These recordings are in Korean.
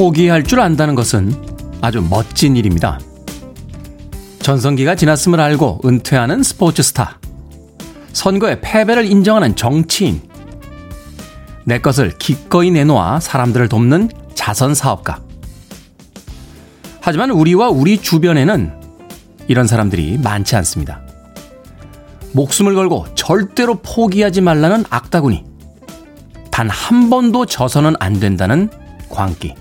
포기할 줄 안다는 것은 아주 멋진 일입니다. 전성기가 지났음을 알고 은퇴하는 스포츠 스타. 선거의 패배를 인정하는 정치인. 내 것을 기꺼이 내놓아 사람들을 돕는 자선 사업가. 하지만 우리와 우리 주변에는 이런 사람들이 많지 않습니다. 목숨을 걸고 절대로 포기하지 말라는 악다구니. 단 한 번도 져서는 안 된다는 광기.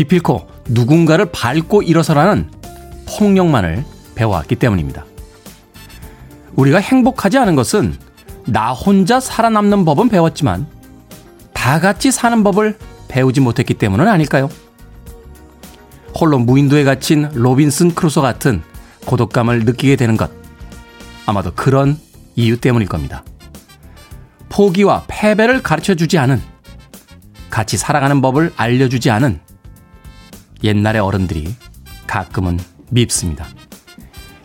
기필코 누군가를 밟고 일어서라는 폭력만을 배워왔기 때문입니다. 우리가 행복하지 않은 것은 나 혼자 살아남는 법은 배웠지만 다 같이 사는 법을 배우지 못했기 때문은 아닐까요? 홀로 무인도에 갇힌 로빈슨 크루소 같은 고독감을 느끼게 되는 것. 아마도 그런 이유 때문일 겁니다. 포기와 패배를 가르쳐 주지 않은, 같이 살아가는 법을 알려주지 않은 옛날의 어른들이 가끔은 밉습니다.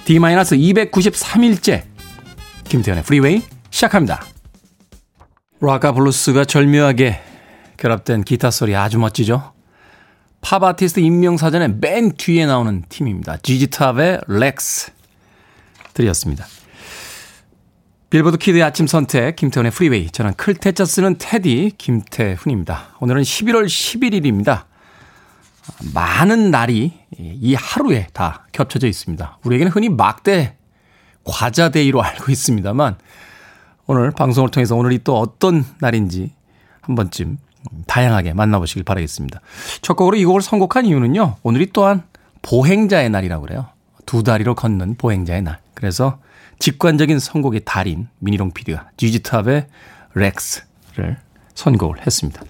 D-293일째 김태현의 프리웨이 시작합니다. 락과 블루스가 절묘하게 결합된 기타 소리 아주 멋지죠? 팝 아티스트 인명사전에 맨 뒤에 나오는 팀입니다. ZZ Top의 Legs 들이었습니다. 빌보드 kid의 아침 선택 김태훈의 프리웨이 저는 클 태 자 쓰는 테디 김태훈입니다. 오늘은 11월 11일입니다. 많은 날이 이 하루에 다 겹쳐져 있습니다. 우리에게는 흔히 막대 과자 day로 알고 있습니다만 오늘 방송을 통해서 오늘이 또 어떤 날인지 한 번쯤 다양하게 만나보시길 바라겠습니다. 첫 곡으로 이 곡을 선곡한 이유는요. 오늘이 또한 보행자의 날이라고 그래요. 두 다리로 걷는 보행자의 날. 그래서 직관적인 선곡의 달인 미니롱 PD가 지지탑의 렉스를 선곡을 했습니다.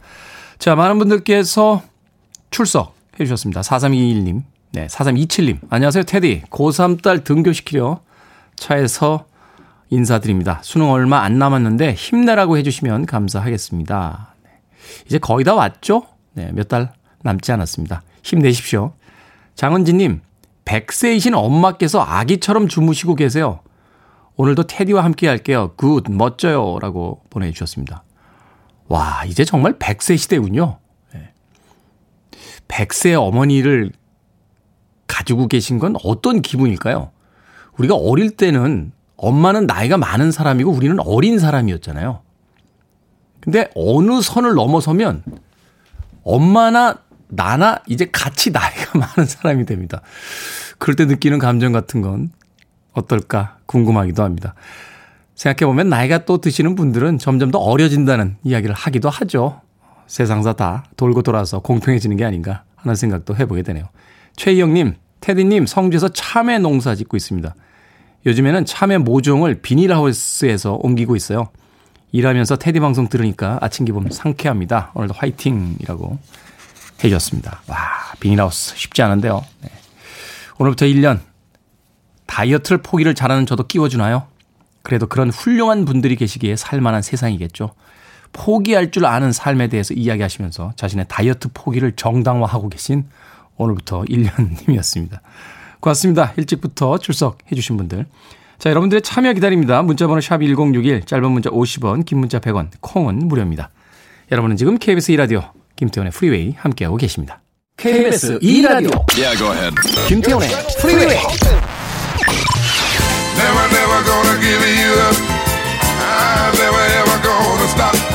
자, 많은 분들께서 출석 해주셨습니다. 4321님, 네, 4327님. 안녕하세요, 테디. 고3 딸 등교시키려 차에서 인사드립니다. 수능 얼마 안 남았는데 힘내라고 해주시면 감사하겠습니다. 네, 이제 거의 다 왔죠? 네, 몇 달 남지 않았습니다. 힘내십시오. 장은지님, 100세이신 엄마께서 아기처럼 주무시고 계세요. 오늘도 테디와 함께 할게요. Good, 멋져요. 라고 보내주셨습니다. 와, 이제 정말 100세 시대군요. 100세 어머니를 가지고 계신 건 어떤 기분일까요? 우리가 어릴 때는 엄마는 나이가 많은 사람이고 우리는 어린 사람이었잖아요. 근데 어느 선을 넘어서면 엄마나 나나 이제 같이 나이가 많은 사람이 됩니다. 그럴 때 느끼는 감정 같은 건 어떨까 궁금하기도 합니다. 생각해보면 나이가 또 드시는 분들은 점점 더 어려진다는 이야기를 하기도 하죠. 세상사 다 돌고 돌아서 공평해지는 게 아닌가 하는 생각도 해보게 되네요. 최희영님, 테디님 성주에서 참외 농사 짓고 있습니다. 요즘에는 참외 모종을 비닐하우스에서 옮기고 있어요. 일하면서 테디 방송 들으니까 아침 기분 상쾌합니다. 오늘도 화이팅이라고 해주셨습니다. 와, 비닐하우스 쉽지 않은데요. 네. 오늘부터 1년 다이어트를 포기를 잘하는 저도 끼워주나요? 그래도 그런 훌륭한 분들이 계시기에 살만한 세상이겠죠. 포기할 줄 아는 삶에 대해서 이야기하시면서 자신의 다이어트 포기를 정당화하고 계신 오늘부터 1년님이었습니다. 고맙습니다. 일찍부터 출석해 주신 분들. 자, 여러분들의 참여 기다립니다. 문자번호 샵 1061, 짧은 문자 50원, 긴 문자 100원, 콩은 무료입니다. 여러분은 지금 KBS 2라디오 김태훈의 프리웨이 함께하고 계십니다. KBS 2라디오 yeah, 김태훈의 프리웨이 Never, never gonna give you up. I'm never ever gonna stop.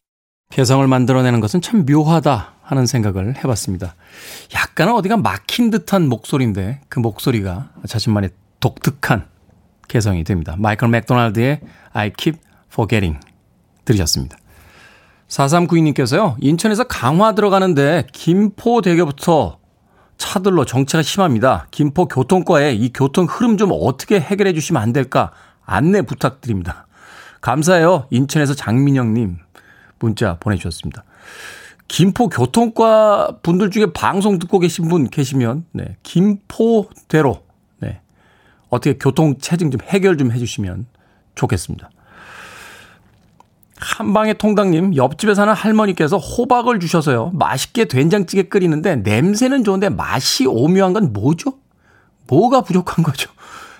개성을 만들어내는 것은 참 묘하다 하는 생각을 해봤습니다. 약간은 어디가 막힌 듯한 목소리인데 그 목소리가 자신만의 독특한 개성이 됩니다. 마이클 맥도날드의 I Keep Forgetting 들으셨습니다. 4392님께서요. 인천에서 강화 들어가는데 김포대교부터 차들로 정체가 심합니다. 김포 교통과에 이 교통 흐름 좀 어떻게 해결해 주시면 안 될까 안내 부탁드립니다. 감사해요. 인천에서 장민영님 문자 보내주셨습니다. 김포 교통과 분들 중에 방송 듣고 계신 분 계시면, 네, 김포대로, 네, 어떻게 교통 체증 좀 해결 좀 해주시면 좋겠습니다. 한방의 통닭님, 옆집에 사는 할머니께서 호박을 주셔서요. 맛있게 된장찌개 끓이는데 냄새는 좋은데 맛이 오묘한 건 뭐죠? 뭐가 부족한 거죠?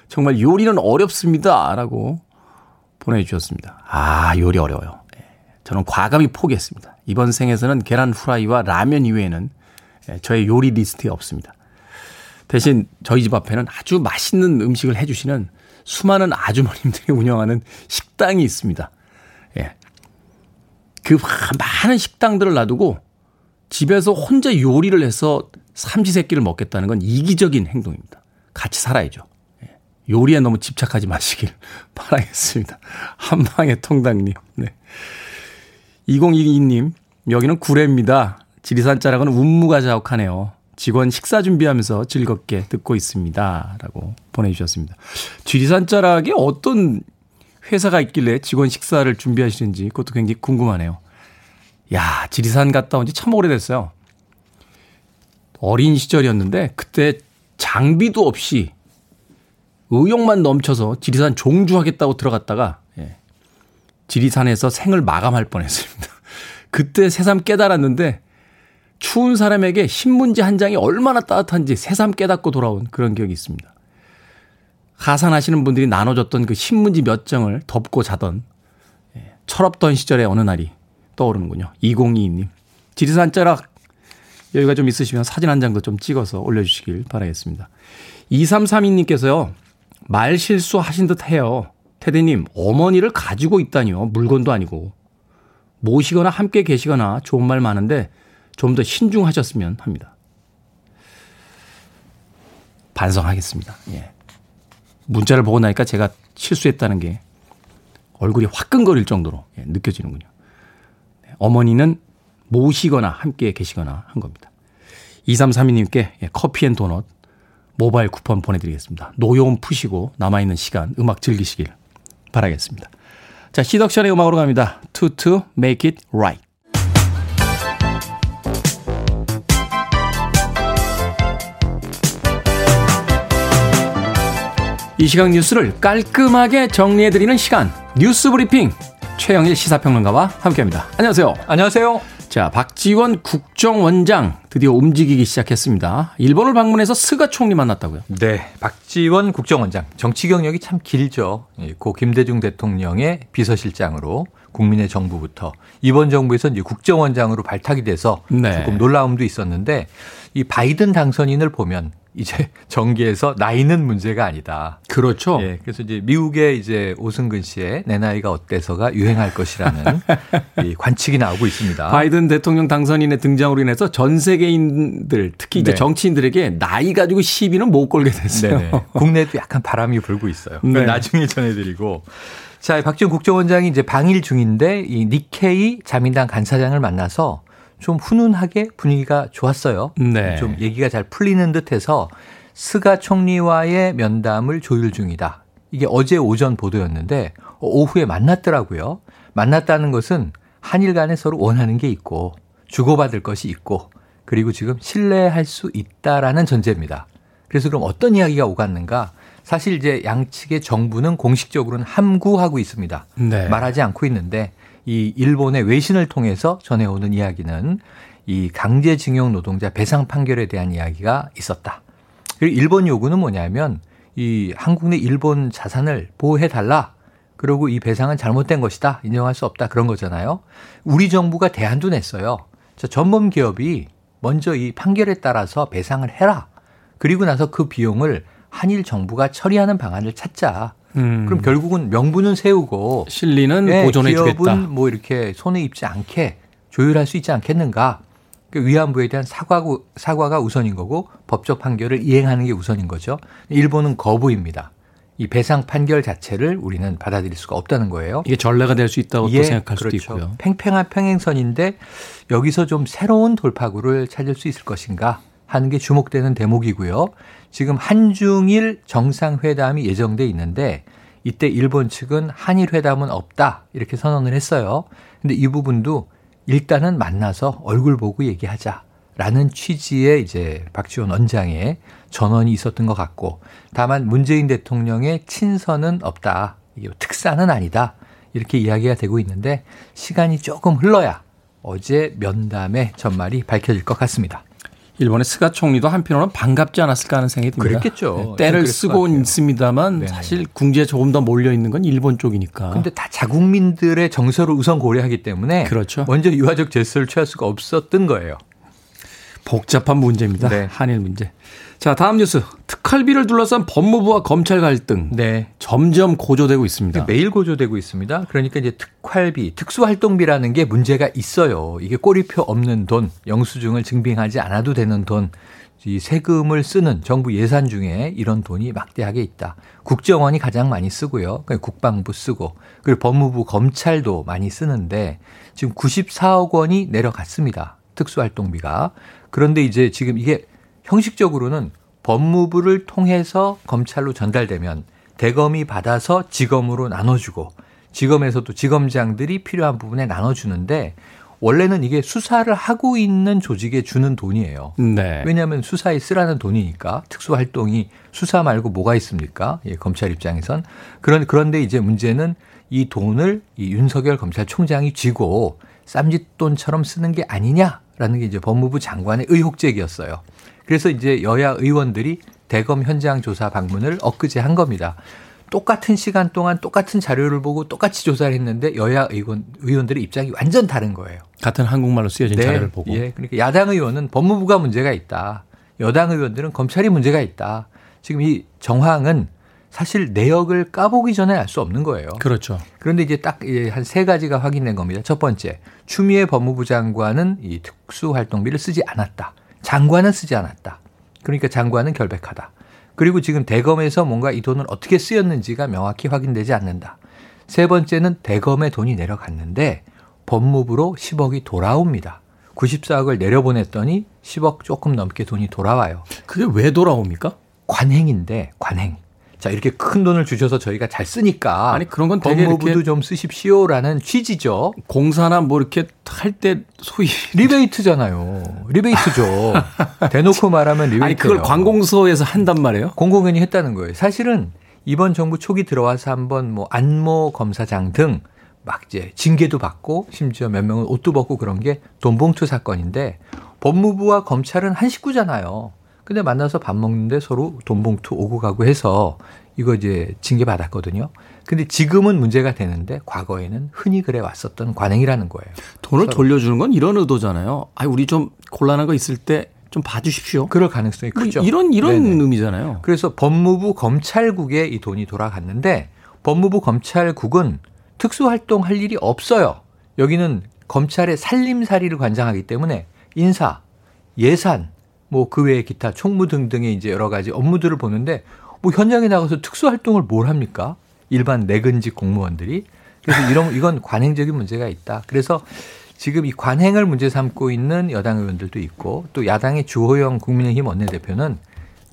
정말 요리는 어렵습니다. 라고 보내주셨습니다. 아, 요리 어려워요. 네. 저는 과감히 포기했습니다. 이번 생에서는 계란 후라이와 라면 이외에는 네, 저의 요리 리스트에 없습니다. 대신 저희 집 앞에는 아주 맛있는 음식을 해주시는 수많은 아주머님들이 운영하는 식당이 있습니다. 예. 그 많은 식당들을 놔두고 집에서 혼자 요리를 해서 삼시세끼를 먹겠다는 건 이기적인 행동입니다. 같이 살아야죠. 예. 요리에 너무 집착하지 마시길 바라겠습니다. 한방의 통닭님. 네. 2022님, 여기는 구례입니다. 지리산 자락은 운무가 자욱하네요. 직원 식사 준비하면서 즐겁게 듣고 있습니다. 라고 보내주셨습니다. 지리산 자락에 어떤 회사가 있길래 직원 식사를 준비하시는지 그것도 굉장히 궁금하네요. 야, 지리산 갔다 온 지 참 오래됐어요. 어린 시절이었는데 그때 장비도 없이 의욕만 넘쳐서 지리산 종주하겠다고 들어갔다가 예, 지리산에서 생을 마감할 뻔했습니다. 그때 새삼 깨달았는데 추운 사람에게 신문지 한 장이 얼마나 따뜻한지 새삼 깨닫고 돌아온 그런 기억이 있습니다. 하산하시는 분들이 나눠줬던 그 신문지 몇 장을 덮고 자던 예, 철없던 시절의 어느 날이 떠오르는군요. 2022님. 지리산 자락 여유가 좀 있으시면 사진 한 장도 좀 찍어서 올려주시길 바라겠습니다. 2332님께서요. 말 실수하신 듯 해요. 테디님, 어머니를 가지고 있다니요. 물건도 아니고. 모시거나 함께 계시거나 좋은 말 많은데 좀 더 신중하셨으면 합니다. 반성하겠습니다. 예. 문자를 보고 나니까 제가 실수했다는 게 얼굴이 화끈거릴 정도로 예, 느껴지는군요. 네, 어머니는 모시거나 함께 계시거나 한 겁니다. 2332님께 예, 커피 and 도넛 모바일 쿠폰 보내드리겠습니다. 노여움 푸시고 남아있는 시간 음악 즐기시길 바라겠습니다. 자, Seduction의 음악으로 갑니다. Two to make it right. 이 시각 뉴스를 깔끔하게 정리해드리는 시간 뉴스 브리핑 최영일 시사평론가와 함께합니다. 안녕하세요. 안녕하세요. 자, 박지원 국정원장 드디어 움직이기 시작했습니다. 일본을 방문해서 스가 총리 만났다고요? 네, 박지원 국정원장 정치 경력이 참 길죠. 고 김대중 대통령의 비서실장으로 국민의 정부부터 이번 정부에서 이제 국정원장으로 발탁이 돼서 네. 조금 놀라움도 있었는데 이 바이든 당선인을 보면 이제 정계에서 나이는 문제가 아니다. 그렇죠. 예, 그래서 이제 미국의 이제 오승근 씨의 내 나이가 어때서가 유행할 것이라는 이 관측이 나오고 있습니다. 바이든 대통령 당선인의 등장으로 인해서 전 세계인들 특히 이제 네. 정치인들에게 나이 가지고 시비는 못 걸게 됐어요. 네네. 국내도 약간 바람이 불고 있어요. 네. 나중에 전해드리고. 자, 박지원 국정원장이 이제 방일 중인데 이 니케이 자민당 간사장을 만나서 좀 훈훈하게 분위기가 좋았어요. 네. 좀 얘기가 잘 풀리는 듯해서 스가 총리와의 면담을 조율 중이다. 이게 어제 오전 보도였는데 오후에 만났더라고요. 만났다는 것은 한일 간에 서로 원하는 게 있고 주고받을 것이 있고 그리고 지금 신뢰할 수 있다라는 전제입니다. 그래서 그럼 어떤 이야기가 오갔는가? 사실 이제 양측의 정부는 공식적으로는 함구하고 있습니다. 네. 말하지 않고 있는데 이 일본의 외신을 통해서 전해오는 이야기는 이 강제징용 노동자 배상 판결에 대한 이야기가 있었다. 그리고 일본 요구는 뭐냐면 이 한국 내 일본 자산을 보호해 달라. 그리고 이 배상은 잘못된 것이다. 인정할 수 없다. 그런 거잖아요. 우리 정부가 대안도 냈어요. 자, 전범 기업이 먼저 이 판결에 따라서 배상을 해라. 그리고 나서 그 비용을 한일 정부가 처리하는 방안을 찾자. 음. 그럼 결국은 명분은 세우고 실리는 네, 보존해 기업은 주겠다. 뭐 이렇게 손에 입지 않게 조율할 수 있지 않겠는가? 그 위안부에 대한 사과 사과가 우선인 거고 법적 판결을 이행하는 게 우선인 거죠. 일본은 거부입니다. 이 배상 판결 자체를 우리는 받아들일 수가 없다는 거예요. 이게 전례가 될 수 있다고 예, 생각할 그렇죠. 수도 있고요. 팽팽한 평행선인데 여기서 좀 새로운 돌파구를 찾을 수 있을 것인가 하는 게 주목되는 대목이고요. 지금 한중일 정상회담이 예정돼 있는데 이때 일본 측은 한일 회담은 없다 이렇게 선언을 했어요. 근데 이 부분도 일단은 만나서 얼굴 보고 얘기하자라는 취지의 이제 박지원 원장의 전원이 있었던 것 같고 다만 문재인 대통령의 친선은 없다. 이게 특사는 아니다. 이렇게 이야기가 되고 있는데 시간이 조금 흘러야 어제 면담의 전말이 밝혀질 것 같습니다. 일본의 스가 총리도 한편으로는 반갑지 않았을까 하는 생각이 듭니다. 그랬겠죠. 네, 때를 쓰고 있습니다만 네네. 사실 궁지에 조금 더 몰려 있는 건 일본 쪽이니까. 근데 다 자국민들의 정서를 우선 고려하기 때문에 그렇죠. 먼저 유화적 제스를 취할 수가 없었던 거예요. 복잡한 문제입니다. 네. 한일 문제. 자, 다음 뉴스. 특활비를 둘러싼 법무부와 검찰 갈등. 네. 점점 고조되고 있습니다. 매일 고조되고 있습니다. 그러니까 이제 특활비, 특수활동비라는 게 문제가 있어요. 이게 꼬리표 없는 돈, 영수증을 증빙하지 않아도 되는 돈, 이 세금을 쓰는 정부 예산 중에 이런 돈이 막대하게 있다. 국정원이 가장 많이 쓰고요. 국방부 쓰고, 그리고 법무부, 검찰도 많이 쓰는데 지금 94억 원이 내려갔습니다. 특수활동비가. 그런데 이제 지금 이게 형식적으로는 법무부를 통해서 검찰로 전달되면 대검이 받아서 지검으로 나눠주고 지검에서도 지검장들이 필요한 부분에 나눠주는데 원래는 이게 수사를 하고 있는 조직에 주는 돈이에요. 네. 왜냐하면 수사에 쓰라는 돈이니까 특수활동이 수사 말고 뭐가 있습니까? 예, 검찰 입장에선 그런 그런데 이제 문제는 이 돈을 이 윤석열 검찰총장이 쥐고 쌈짓돈처럼 쓰는 게 아니냐라는 게 이제 법무부 장관의 의혹 제기였어요. 그래서 이제 여야 의원들이 대검 현장 조사 방문을 엊그제 한 겁니다. 똑같은 시간 동안 똑같은 자료를 보고 똑같이 조사를 했는데 여야 의원, 의원들의 입장이 완전 다른 거예요. 같은 한국말로 쓰여진 네. 자료를 보고. 예. 그러니까 야당 의원은 법무부가 문제가 있다. 여당 의원들은 검찰이 문제가 있다. 지금 이 정황은 사실 내역을 까보기 전에 알 수 없는 거예요. 그렇죠. 그런데 이제 딱 한 세 가지가 확인된 겁니다. 첫 번째, 추미애 법무부 장관은 이 특수활동비를 쓰지 않았다. 장관은 쓰지 않았다. 그러니까 장관은 결백하다. 그리고 지금 대검에서 뭔가 이 돈을 어떻게 쓰였는지가 명확히 확인되지 않는다. 세 번째는 대검의 돈이 내려갔는데 법무부로 10억이 돌아옵니다. 94억을 내려보냈더니 10억 조금 넘게 돈이 돌아와요. 그게 왜 돌아옵니까? 관행인데 관행. 자 이렇게 큰 돈을 주셔서 저희가 잘 쓰니까 아니 그런 건 법무부도 좀 쓰십시오라는 취지죠. 공사나 뭐 이렇게 할 때 소위 리베이트잖아요. 리베이트죠. 대놓고 말하면 리베이트. 아니 그걸 관공서에서 한단 말이에요? 공공연히 했다는 거예요. 사실은 이번 정부 초기 들어와서 한번 뭐 안모 검사장 등 막 이제 징계도 받고 심지어 몇 명은 옷도 벗고 그런 게 돈봉투 사건인데 법무부와 검찰은 한 식구잖아요. 근데 만나서 밥 먹는데 서로 돈 봉투 오고 가고 해서 이거 이제 징계 받았거든요. 근데 지금은 문제가 되는데 과거에는 흔히 그래 왔었던 관행이라는 거예요. 돈을 돌려주는 건 이런 의도잖아요. 아, 우리 좀 곤란한 거 있을 때 좀 봐주십시오. 그럴 가능성이 뭐 크죠. 뭐 이런 이런 네네. 의미잖아요. 그래서 법무부 검찰국에 이 돈이 돌아갔는데 법무부 검찰국은 특수활동 할 일이 없어요. 여기는 검찰의 살림살이를 관장하기 때문에 인사, 예산, 뭐 그 외에 기타 총무 등등의 이제 여러 가지 업무들을 보는데 뭐 현장에 나가서 특수 활동을 뭘 합니까? 일반 내근직 공무원들이 그래서 이런 이건 관행적인 문제가 있다. 그래서 지금 이 관행을 문제 삼고 있는 여당 의원들도 있고 또 야당의 주호영 국민의힘 원내대표는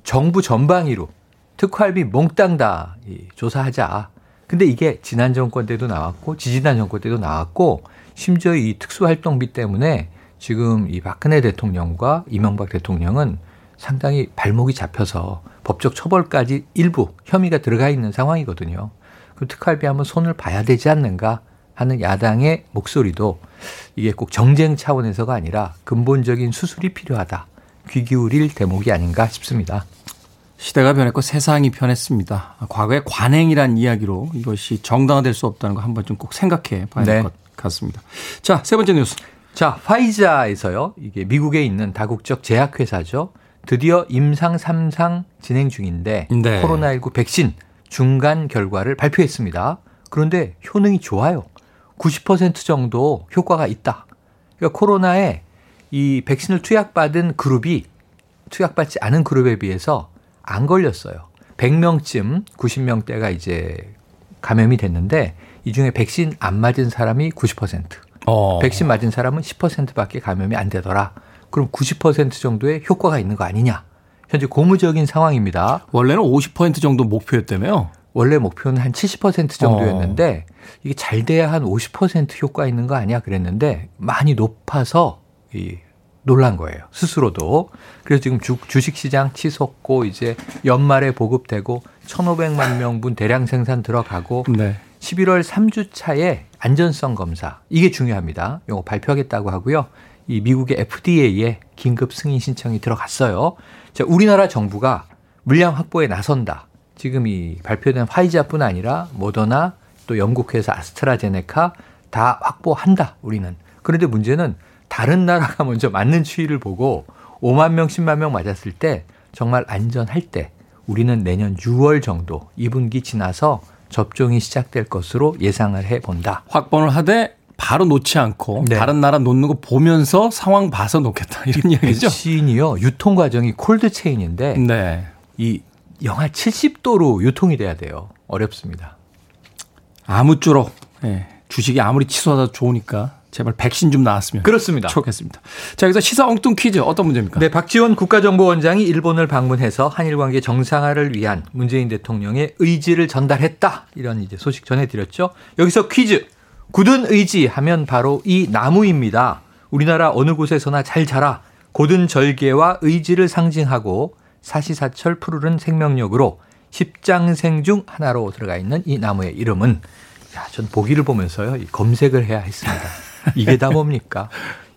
정부 전방위로 특활비 몽땅 다 조사하자. 근데 이게 지난 정권 때도 나왔고 지지난 정권 때도 나왔고 심지어 이 특수활동비 때문에 지금 이 박근혜 대통령과 이명박 대통령은 상당히 발목이 잡혀서 법적 처벌까지 일부 혐의가 들어가 있는 상황이거든요. 그 특활비 한번 손을 봐야 되지 않는가 하는 야당의 목소리도 이게 꼭 정쟁 차원에서가 아니라 근본적인 수술이 필요하다. 귀 기울일 대목이 아닌가 싶습니다. 시대가 변했고 세상이 변했습니다. 과거의 관행이란 이야기로 이것이 정당화될 수 없다는 거 한번 좀 꼭 생각해 봐야 될것 네. 같습니다. 자, 세 번째 뉴스. 자, 화이자에서요. 이게 미국에 있는 다국적 제약회사죠. 드디어 임상 3상 진행 중인데 네. 코로나19 백신 중간 결과를 발표했습니다. 그런데 효능이 좋아요. 90% 정도 효과가 있다. 그러니까 코로나에 이 백신을 투약받은 그룹이 투약받지 않은 그룹에 비해서 안 걸렸어요. 100명쯤 90명대가 이제 감염이 됐는데 이 중에 백신 안 맞은 사람이 90%. 어. 백신 맞은 사람은 10%밖에 감염이 안 되더라. 그럼 90% 정도의 효과가 있는 거 아니냐? 현재 고무적인 상황입니다. 원래는 50% 정도 목표였다며요? 원래 목표는 한 70% 정도였는데 어. 이게 잘 돼야 한 50% 효과 있는 거 아니야 그랬는데 많이 높아서 이 놀란 거예요. 스스로도. 그래서 지금 주, 주식시장 치솟고 이제 연말에 보급되고 1,500만 명분 대량 생산 들어가고 네. 11월 3주 차에 안전성 검사 이게 중요합니다. 이거 발표하겠다고 하고요. 이 미국의 FDA에 긴급 승인 신청이 들어갔어요. 자, 우리나라 정부가 물량 확보에 나선다. 지금 이 발표된 화이자뿐 아니라 모더나 또 영국 회사 아스트라제네카 다 확보한다. 우리는. 그런데 문제는 다른 나라가 먼저 맞는 추이를 보고 5만 명, 10만 명 맞았을 때 정말 안전할 때 우리는 내년 6월 정도 2분기 지나서 접종이 시작될 것으로 예상을 해 본다. 확보를 하되 바로 놓지 않고 네. 다른 나라 놓는 거 보면서 상황 봐서 놓겠다 이런 이야기죠. 백신이요 유통 과정이 콜드 체인인데 네. 이 영하 70도로 유통이 돼야 돼요. 어렵습니다. 아무쪼록 예, 주식이 아무리 치솟아도 좋으니까 제발 백신 좀 나왔으면 그렇습니다. 좋겠습니다. 자, 여기서 시사 엉뚱 퀴즈 어떤 문제입니까? 네, 박지원 국가정보원장이 일본을 방문해서 한일 관계 정상화를 위한 문재인 대통령의 의지를 전달했다. 이런 이제 소식 전해 드렸죠. 여기서 퀴즈. 굳은 의지 하면 바로 이 나무입니다. 우리나라 어느 곳에서나 잘 자라 고든 절개와 의지를 상징하고 사시사철 푸르른 생명력으로 십장생 중 하나로 들어가 있는 이 나무의 이름은 야, 전 보기를 보면서요. 검색을 해야 했습니다. 이게 다 뭡니까?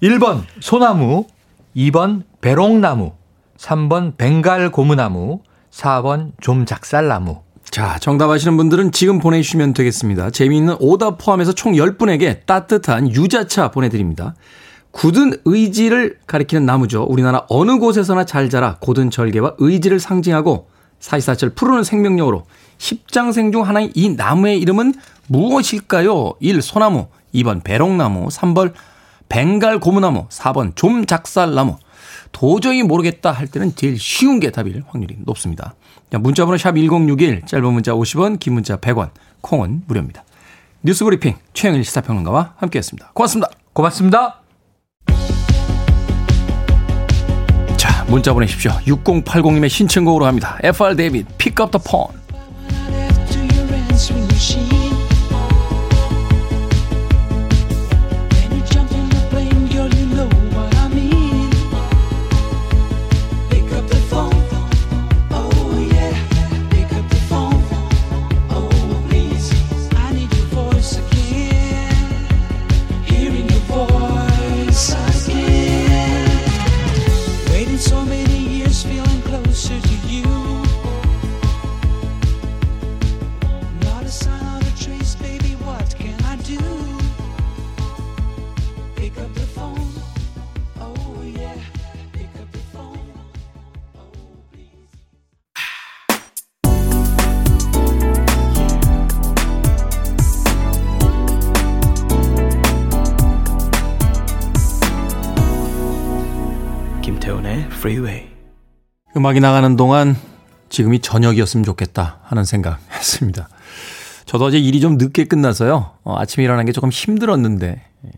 1번 소나무, 2번 배롱나무, 3번 벵갈 고무나무, 4번 좀작살나무. 자, 정답 아시는 분들은 지금 보내주시면 되겠습니다. 재미있는 오답 포함해서 총 10분에게 따뜻한 유자차 보내드립니다. 굳은 의지를 가리키는 나무죠. 우리나라 어느 곳에서나 잘 자라 고든 절개와 의지를 상징하고 사시사철 푸르는 생명력으로 십장생 중 하나인 이 나무의 이름은 무엇일까요? 1. 소나무, 2번 배롱나무, 3번 벵갈 고무나무, 4번 좀작살나무. 도저히 모르겠다 할 때는 제일 쉬운 게 답일 확률이 높습니다. 문자번호 샵 1061, 짧은 문자 50원, 긴 문자 100원, 콩은 무료입니다. 뉴스 브리핑 최영일 시사평론가와 함께했습니다. 고맙습니다. 고맙습니다. 자, 문자 보내십시오. 6080님의 신청곡으로 합니다. FR 데이빗, Pick Up the Phone. 음악이 나가는 동안 지금이 저녁이었으면 좋겠다 하는 생각 했습니다. 저도 어제 일이 좀 늦게 끝나서요. 어, 아침에 일어나는 게 조금 힘들었는데 예,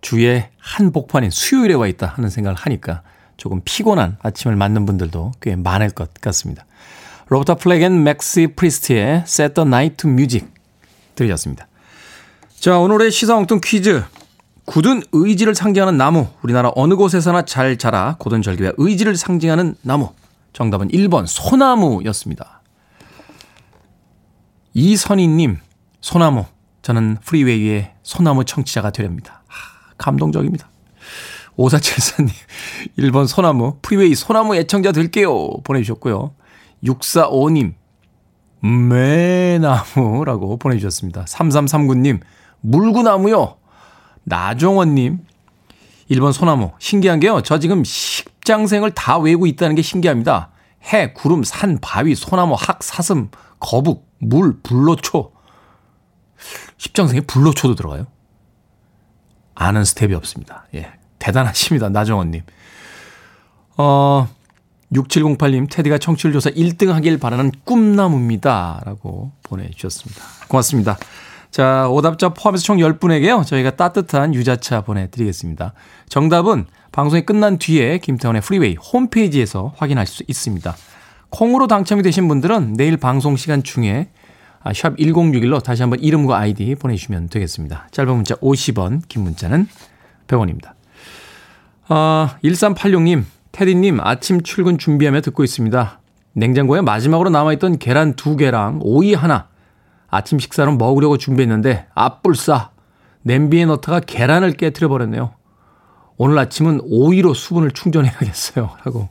주에 한복판인 수요일에 와 있다 하는 생각을 하니까 조금 피곤한 아침을 맞는 분들도 꽤 많을 것 같습니다. 로버타 플렉 and 맥시 프리스트의 Set the Night to Music 들으셨습니다. 자, 오늘의 시사 엉뚱 퀴즈. 굳은 의지를 상징하는 나무. 우리나라 어느 곳에서나 잘 자라 곧은 절개와 의지를 상징하는 나무. 정답은 1번 소나무였습니다. 이선희님, 소나무. 저는 프리웨이의 소나무 청취자가 되렵니다. 하, 감동적입니다. 5474님, 1번 소나무, 프리웨이 소나무 애청자 될게요. 보내주셨고요. 645님, 매나무라고 보내주셨습니다. 3339님, 물구나무요. 나종원님, 1번 소나무. 신기한 게요. 저 지금 십장생을 다 외우고 있다는 게 신기합니다. 해, 구름, 산, 바위, 소나무, 학, 사슴, 거북, 물, 불로초. 십장생에 불로초도 들어가요? 아는 스텝이 없습니다. 예. 대단하십니다. 나정원님. 어, 6708님, 테디가 청취율 조사 1등 하길 바라는 꿈나무입니다. 라고 보내주셨습니다. 고맙습니다. 자, 오답자 포함해서 총 10분에게요. 저희가 따뜻한 유자차 보내드리겠습니다. 정답은 방송이 끝난 뒤에 김태훈의 프리웨이 홈페이지에서 확인할 수 있습니다. 콩으로 당첨이 되신 분들은 내일 방송 시간 중에 아, 샵 1061로 다시 한번 이름과 아이디 보내주시면 되겠습니다. 짧은 문자 50원, 긴 문자는 100원입니다. 아, 1386님, 테디님 아침 출근 준비하며 듣고 있습니다. 냉장고에 마지막으로 남아있던 계란 두 개랑 오이 하나. 아침 식사로 먹으려고 준비했는데 앞불싸 냄비에 넣다가 계란을 깨뜨려 버렸네요. 오늘 아침은 오이로 수분을 충전해야겠어요. 라고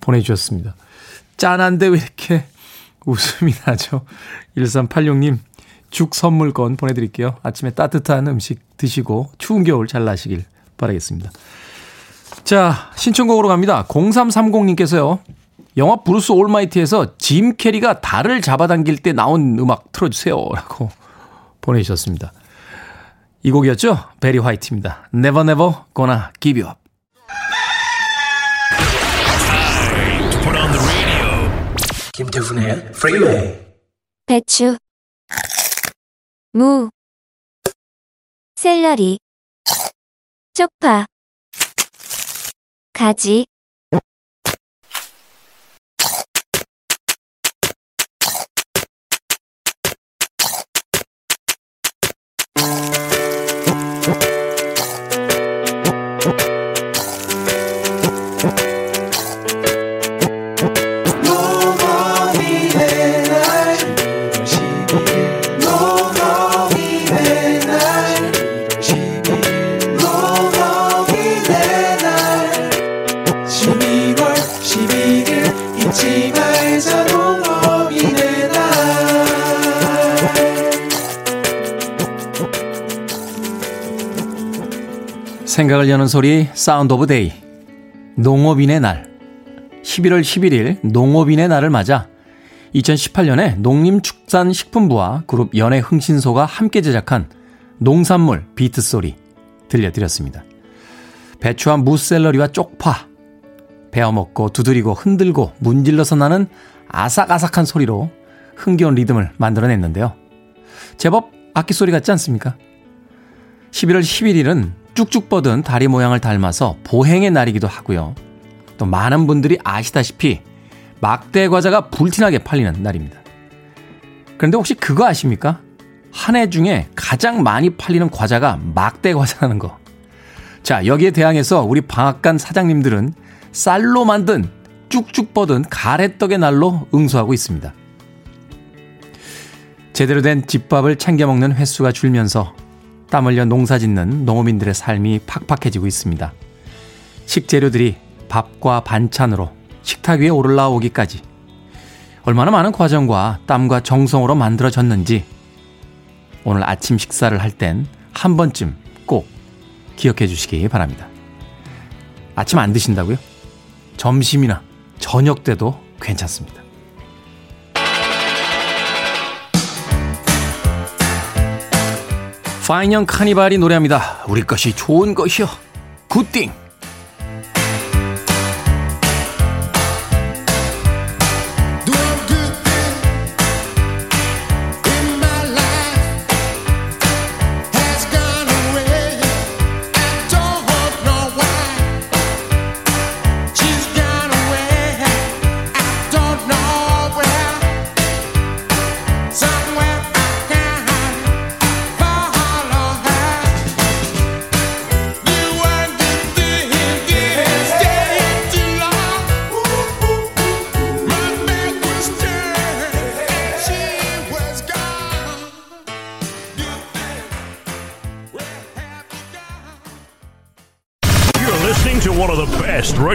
보내주셨습니다. 짠한데 왜 이렇게 웃음이 나죠? 1386님, 죽 선물권 보내드릴게요. 아침에 따뜻한 음식 드시고 추운 겨울 잘 나시길 바라겠습니다. 자, 신청곡으로 갑니다. 0330님께서요. 영화 브루스 올마이티에서 짐 캐리가 달을 잡아당길 때 나온 음악 틀어주세요. 라고 보내주셨습니다. 이 곡이었죠? 베리 화이트입니다. Never Never Gonna Give You Up. 김태훈의 프리웨이 배추 무 샐러리 쪽파 가지 생각을 여는 소리 Sound of Day 농업인의 날 11월 11일 농업인의 날을 맞아 2018년에 농림축산식품부와 그룹 연예흥신소가 함께 제작한 농산물 비트 소리 들려드렸습니다. 배추와 무 샐러리와 쪽파 베어먹고 두드리고 흔들고 문질러서 나는 아삭아삭한 소리로 흥겨운 리듬을 만들어냈는데요. 제법 악기 소리 같지 않습니까? 11월 11일은 쭉쭉 뻗은 다리 모양을 닮아서 보행의 날이기도 하고요. 또 많은 분들이 아시다시피 막대 과자가 불티나게 팔리는 날입니다. 그런데 혹시 그거 아십니까? 한 해 중에 가장 많이 팔리는 과자가 막대 과자라는 거. 자, 여기에 대항해서 우리 방앗간 사장님들은 쌀로 만든 쭉쭉 뻗은 가래떡의 날로 응수하고 있습니다. 제대로 된 집밥을 챙겨 먹는 횟수가 줄면서 땀 흘려 농사 짓는 농어민들의 삶이 팍팍해지고 있습니다. 식재료들이 밥과 반찬으로 식탁 위에 오르라오기까지 얼마나 많은 과정과 땀과 정성으로 만들어졌는지 오늘 아침 식사를 할 땐 한 번쯤 꼭 기억해 주시기 바랍니다. 아침 안 드신다고요? 점심이나 저녁 때도 괜찮습니다. 파인형 카니발이 노래합니다. 우리 것이 좋은 것이요. 굿띵.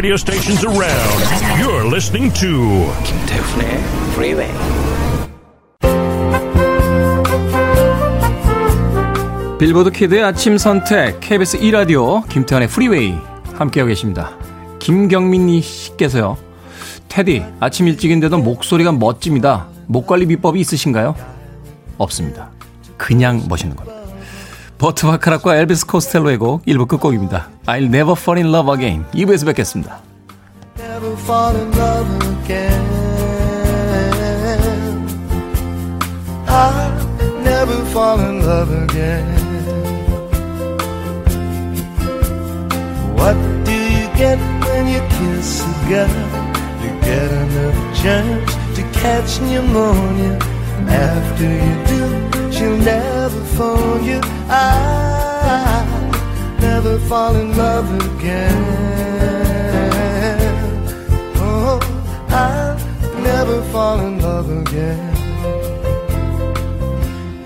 Radio stations around. You're listening to 김태훈의 Freeway. 빌보드 키드의 아침 선택 KBS 2 라디오 김태훈의 프리웨이 함께하고 계십니다. 김경민 씨께서요. 태디 아침 일찍인데도 목소리가 멋집니다. 목 관리 비법이 있으신가요? 없습니다. 그냥 멋있는 겁니다. 버트 바카락과 엘비스 코스텔로의 곡 1부 끝곡입니다. I'll never fall in love again. 2부에서 뵙겠습니다. Never fall in love again. I'll never fall in love again. What do you get when you kiss a girl? You get another chance to catch pneumonia. After you do, she'll never phone you. I never fall in love again. Oh, I'll never fall in love again.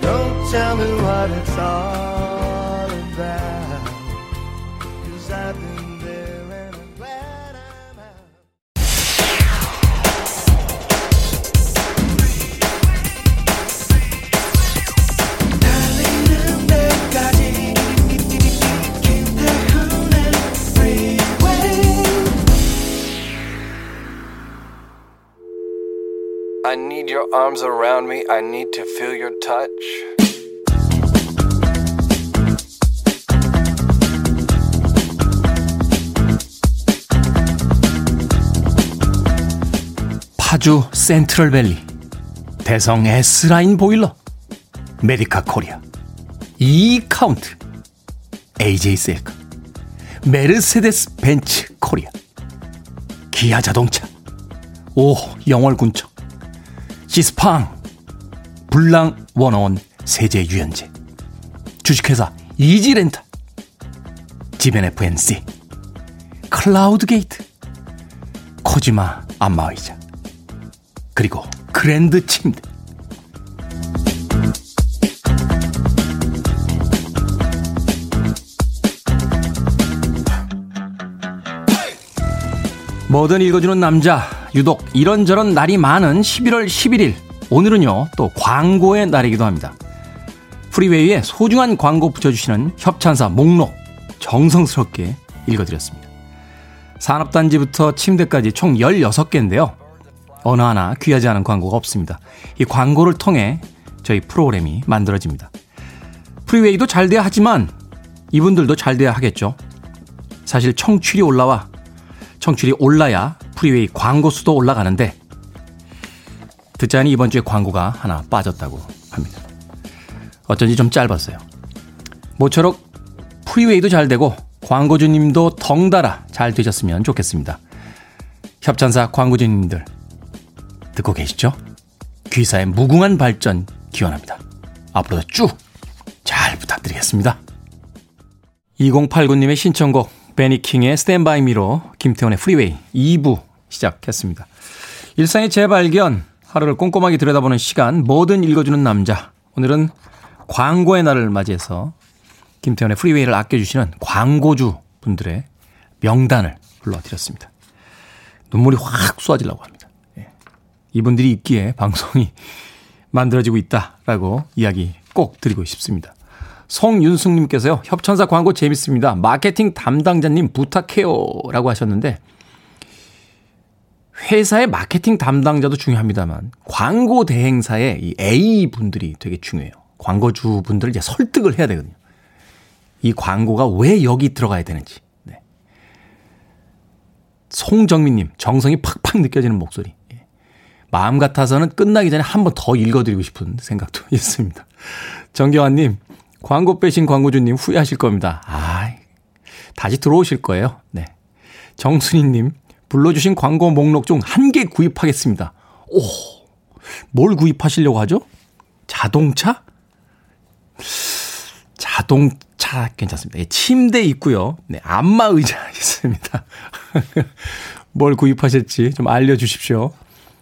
Don't tell me what it's all about. Arms around me. I need to feel your touch. 파주 센트럴밸리 대성 S라인 보일러 메디카 코리아 E 카운트 AJ 셀카 메르세데스 벤츠 코리아 기아 자동차 오 영월군청 시스팡 불랑 원어원 세제 유연제 주식회사 이지렌터 지벤 FNC 클라우드 게이트 코지마 안마의자 그리고 그랜드 침대. 뭐든 읽어주는 남자 유독 이런저런 날이 많은 11월 11일 오늘은요 또 광고의 날이기도 합니다. 프리웨이에 소중한 광고 붙여주시는 협찬사 목록 정성스럽게 읽어드렸습니다. 산업단지부터 침대까지 총 16개인데요. 어느 하나 귀하지 않은 광고가 없습니다. 이 광고를 통해 저희 프로그램이 만들어집니다. 프리웨이도 잘 돼야 하지만 이분들도 잘 돼야 하겠죠. 사실 청취율이 올라와 청취율이 올라야 프리웨이 광고 수도 올라가는데 듣자니 이번 주에 광고가 하나 빠졌다고 합니다. 어쩐지 좀 짧았어요. 모처럼 프리웨이도 잘 되고 광고주님도 덩달아 잘 되셨으면 좋겠습니다. 협찬사 광고주님들 듣고 계시죠? 귀사의 무궁한 발전 기원합니다. 앞으로도 쭉 잘 부탁드리겠습니다. 2089님의 신청곡 베니킹의 스탠바이 미로 김태훈의 프리웨이 2부 시작했습니다. 일상의 재발견 하루를 꼼꼼하게 들여다보는 시간 뭐든 읽어주는 남자 오늘은 광고의 날을 맞이해서 김태원의 프리웨이를 아껴주시는 광고주 분들의 명단을 불러드렸습니다. 눈물이 확 쏟아지려고 합니다. 예. 이분들이 있기에 방송이 만들어지고 있다라고 이야기 꼭 드리고 싶습니다. 송윤숙님께서요, 협찬사 광고 재밌습니다. 마케팅 담당자님 부탁해요. 라고 하셨는데, 회사의 마케팅 담당자도 중요합니다만, 광고 대행사의 이 A 분들이 되게 중요해요. 광고주 분들을 이제 설득을 해야 되거든요. 이 광고가 왜 여기 들어가야 되는지. 네. 송정민님, 정성이 팍팍 느껴지는 목소리. 예. 마음 같아서는 끝나기 전에 한 번 더 읽어드리고 싶은 생각도 있습니다. 정경환님, 광고 빼신 광고주님 후회하실 겁니다. 아, 다시 들어오실 거예요. 네. 정순희님, 불러주신 광고 목록 중 한 개 구입하겠습니다. 오, 뭘 구입하시려고 하죠? 자동차? 자동차 괜찮습니다. 예, 침대 있고요. 네, 안마 의자 있습니다. 뭘 구입하실지 좀 알려주십시오.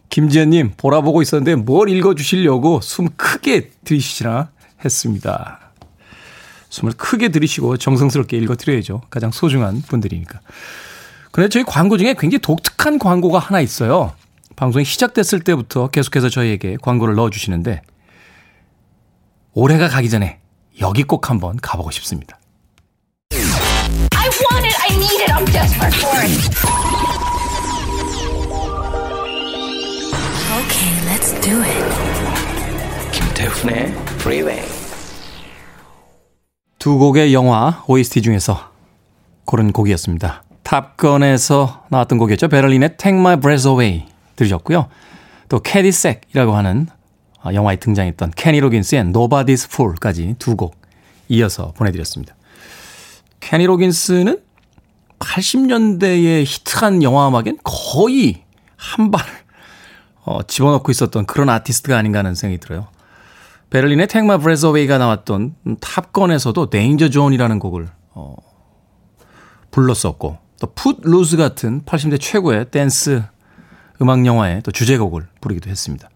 김지현님, 보라보고 있었는데 뭘 읽어주시려고 숨 크게 들이시나 했습니다. 숨을 크게 들이쉬고 정성스럽게 읽어드려야죠. 가장 소중한 분들이니까. 그런데 저희 광고 중에 굉장히 독특한 광고가 하나 있어요. 방송이 시작됐을 때부터 계속해서 저희에게 광고를 넣어주시는데 올해가 가기 전에 여기 꼭 한번 가보고 싶습니다. I want it. I need it. I'm desperate for it. Okay, let's do it. 김태훈의 Freeway. 두 곡의 영화 OST 중에서 고른 곡이었습니다. 탑건에서 나왔던 곡이었죠. 베를린의 Take My Breath Away 들으셨고요. 또 캐디색이라고 하는 아, 영화에 등장했던 케니 로긴스의 Nobody's Fool까지 두 곡 이어서 보내드렸습니다. 케니 로긴스는 80년대에 히트한 영화 음악엔 거의 한 발, 어, 집어넣고 있었던 그런 아티스트가 아닌가 하는 생각이 들어요. 베를린의 Take My Breath Away가 나왔던 탑건에서도 Danger Zone이라는 곡을 어, 불렀었고 또 Footloose 같은 80대 최고의 댄스 음악 영화의 또 주제곡을 부르기도 했습니다.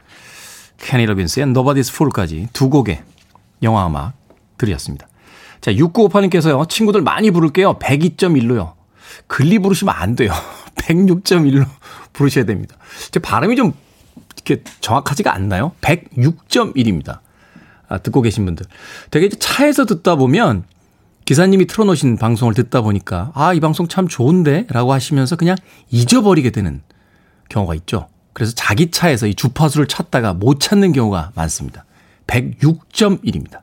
케니 러빈스의 Nobody's Fool까지 두 곡의 영화 음악 들이었습니다. 자, 6958님께서요. 친구들 많이 부를게요. 102.1로요. 글리 부르시면 안 돼요. 106.1로 부르셔야 됩니다. 제 발음이 좀 이렇게 정확하지가 않나요? 106.1입니다. 아, 듣고 계신 분들. 되게 차에서 듣다 보면 기사님이 틀어놓으신 방송을 듣다 보니까 아, 이 방송 참 좋은데? 라고 하시면서 그냥 잊어버리게 되는 경우가 있죠. 그래서 자기 차에서 이 주파수를 찾다가 못 찾는 경우가 많습니다. 106.1입니다.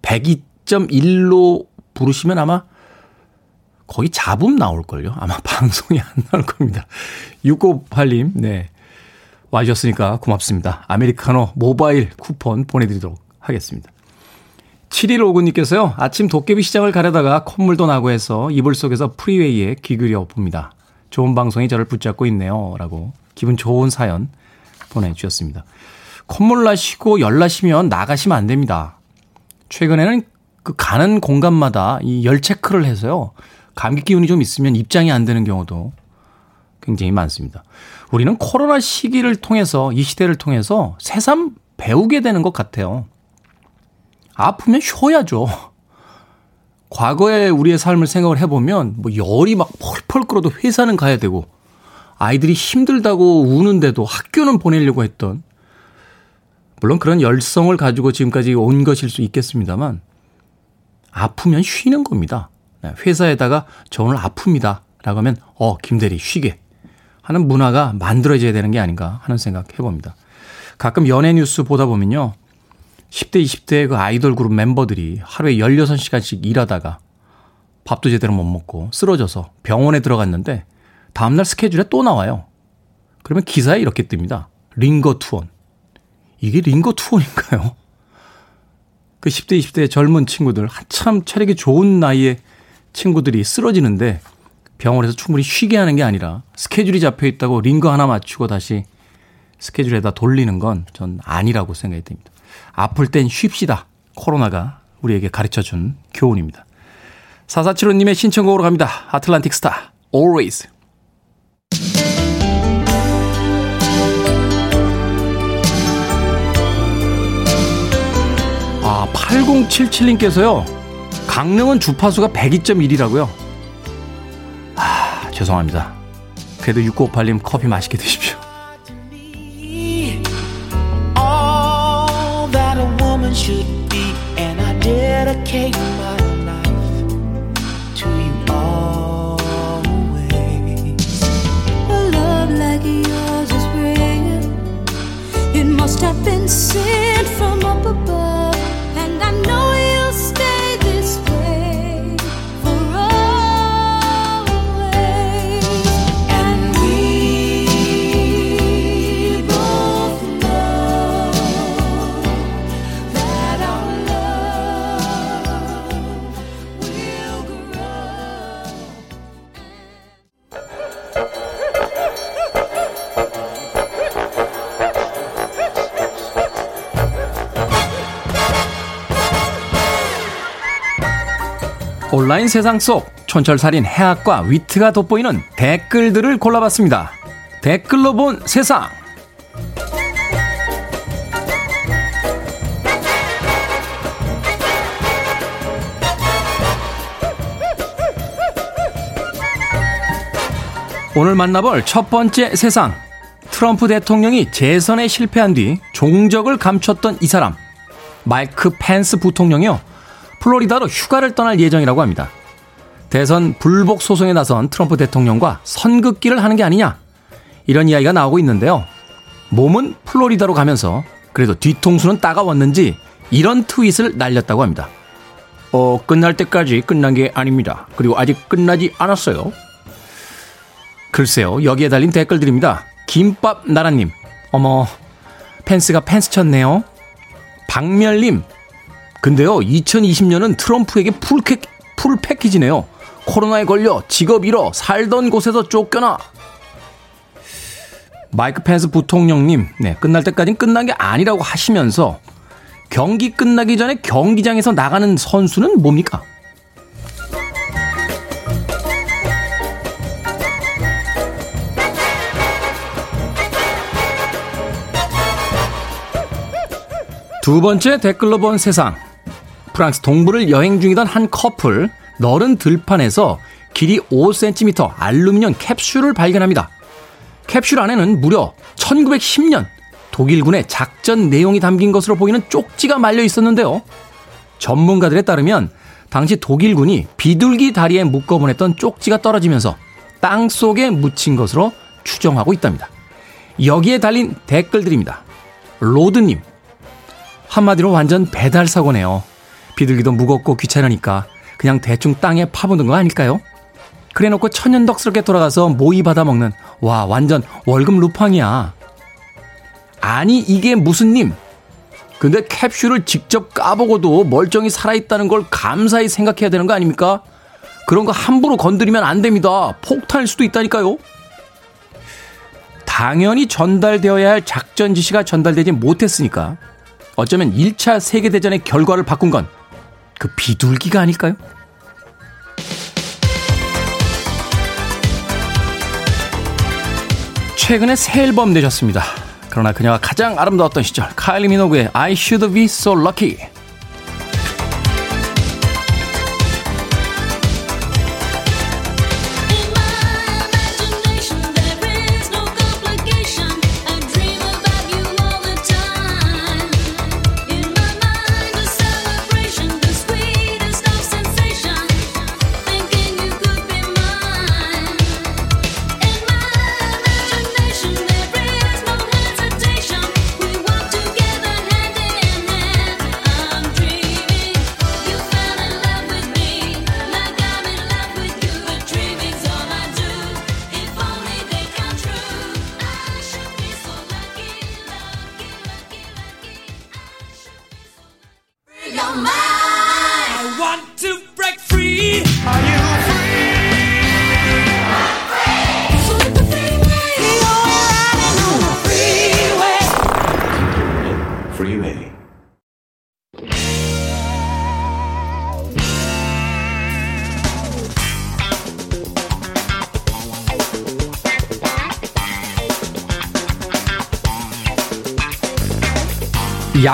102.1로 부르시면 아마 거의 잡음 나올걸요. 아마 방송이 안 나올 겁니다. 6958님, 네. 와주셨으니까 고맙습니다. 아메리카노 모바일 쿠폰 보내드리도록 하겠습니다. 7159님께서요, 아침 도깨비 시장을 가려다가 콧물도 나고 해서 이불 속에서 프리웨이에 귀 기울여 봅니다. 좋은 방송이 저를 붙잡고 있네요. 라고 기분 좋은 사연 보내주셨습니다. 콧물 나시고 열 나시면 나가시면 안 됩니다. 최근에는 그 가는 공간마다 이 열 체크를 해서요. 감기 기운이 좀 있으면 입장이 안 되는 경우도 굉장히 많습니다. 우리는 코로나 시기를 통해서 이 시대를 통해서 새삼 배우게 되는 것 같아요. 아프면 쉬어야죠. 과거에 우리의 삶을 생각을 해보면 뭐 열이 막 펄펄 끓어도 회사는 가야 되고 아이들이 힘들다고 우는데도 학교는 보내려고 했던 물론 그런 열성을 가지고 지금까지 온 것일 수 있겠습니다만 아프면 쉬는 겁니다. 네, 회사에다가 저 오늘 아픕니다. 라고 하면 어 김대리 쉬게 하는 문화가 만들어져야 되는 게 아닌가 하는 생각 해봅니다. 가끔 연예 뉴스 보다 보면요. 10대, 20대 그 아이돌 그룹 멤버들이 하루에 16시간씩 일하다가 밥도 제대로 못 먹고 쓰러져서 병원에 들어갔는데 다음날 스케줄에 또 나와요. 그러면 기사에 이렇게 뜹니다. 링거 투원. 이게 링거 투원인가요? 그 10대, 20대 젊은 친구들, 한참 체력이 좋은 나이에 친구들이 쓰러지는데 병원에서 충분히 쉬게 하는 게 아니라 스케줄이 잡혀 있다고 링거 하나 맞추고 다시 스케줄에다 돌리는 건 전 아니라고 생각이 됩니다. 아플 땐 쉽시다. 코로나가 우리에게 가르쳐 준 교훈입니다. 4475님의 신청곡으로 갑니다. 아틀란틱 스타, Always. 아, 8077님께서요. 강릉은 주파수가 102.1이라고요. 아, 죄송합니다. 그래도 6958님 커피 맛있게 드십시오. Should be, and I dedicate my life to you always. A love like yours is rare. It must have been sent from up above. 온라인 세상 속 촌철살인 해학과 위트가 돋보이는 댓글들을 골라봤습니다. 댓글로 본 세상. 오늘 만나볼 첫 번째 세상. 트럼프 대통령이 재선에 실패한 뒤 종적을 감췄던 이 사람. 마이크 펜스 부통령이요. 플로리다로 휴가를 떠날 예정이라고 합니다. 대선 불복 소송에 나선 트럼프 대통령과 선긋기를 하는 게 아니냐. 이런 이야기가 나오고 있는데요. 몸은 플로리다로 가면서 그래도 뒤통수는 따가웠는지 이런 트윗을 날렸다고 합니다. 어, 끝날 때까지 끝난 게 아닙니다. 그리고 아직 끝나지 않았어요. 글쎄요, 여기에 달린 댓글들입니다. 김밥 나라님, 어머, 펜스가 펜스 쳤네요. 박멸님, 근데요, 2020년은 트럼프에게 full, 캐, full package네요. 코로나에 걸려 직업 잃어 살던 곳에서 쫓겨나. 마이크 펜스 부통령님, 네, 끝날 때까지는 끝난 게 아니라고 하시면서 경기 끝나기 전에 경기장에서 나가는 선수는 뭡니까? 두 번째 댓글로 본 세상. 프랑스 동부를 여행 중이던 한 커플, 너른 들판에서 길이 5cm 알루미늄 캡슐을 발견합니다. 캡슐 안에는 무려 1910년 독일군의 작전 내용이 담긴 것으로 보이는 쪽지가 말려 있었는데요. 전문가들에 따르면 당시 독일군이 비둘기 다리에 묶어 보냈던 쪽지가 떨어지면서 땅 속에 묻힌 것으로 추정하고 있답니다. 여기에 달린 댓글들입니다. 로드님, 한마디로 완전 배달 사고네요. 비둘기도 무겁고 귀찮으니까 그냥 대충 땅에 파보는 거 아닐까요? 그래 놓고 천연덕스럽게 돌아가서 모이 받아 먹는 와 완전 월급 루팡이야. 아니 이게 무슨 님? 근데 캡슐을 직접 까보고도 멀쩡히 살아있다는 걸 감사히 생각해야 되는 거 아닙니까? 그런 거 함부로 건드리면 안 됩니다. 폭탄일 수도 있다니까요. 당연히 전달되어야 할 작전 지시가 전달되지 못했으니까 어쩌면 1차 세계대전의 결과를 바꾼 건 그 비둘기가 아닐까요? 최근에 새 앨범 내셨습니다. 그러나 그녀가 가장 아름다웠던 시절 카일리 미노그의 I Should Be So Lucky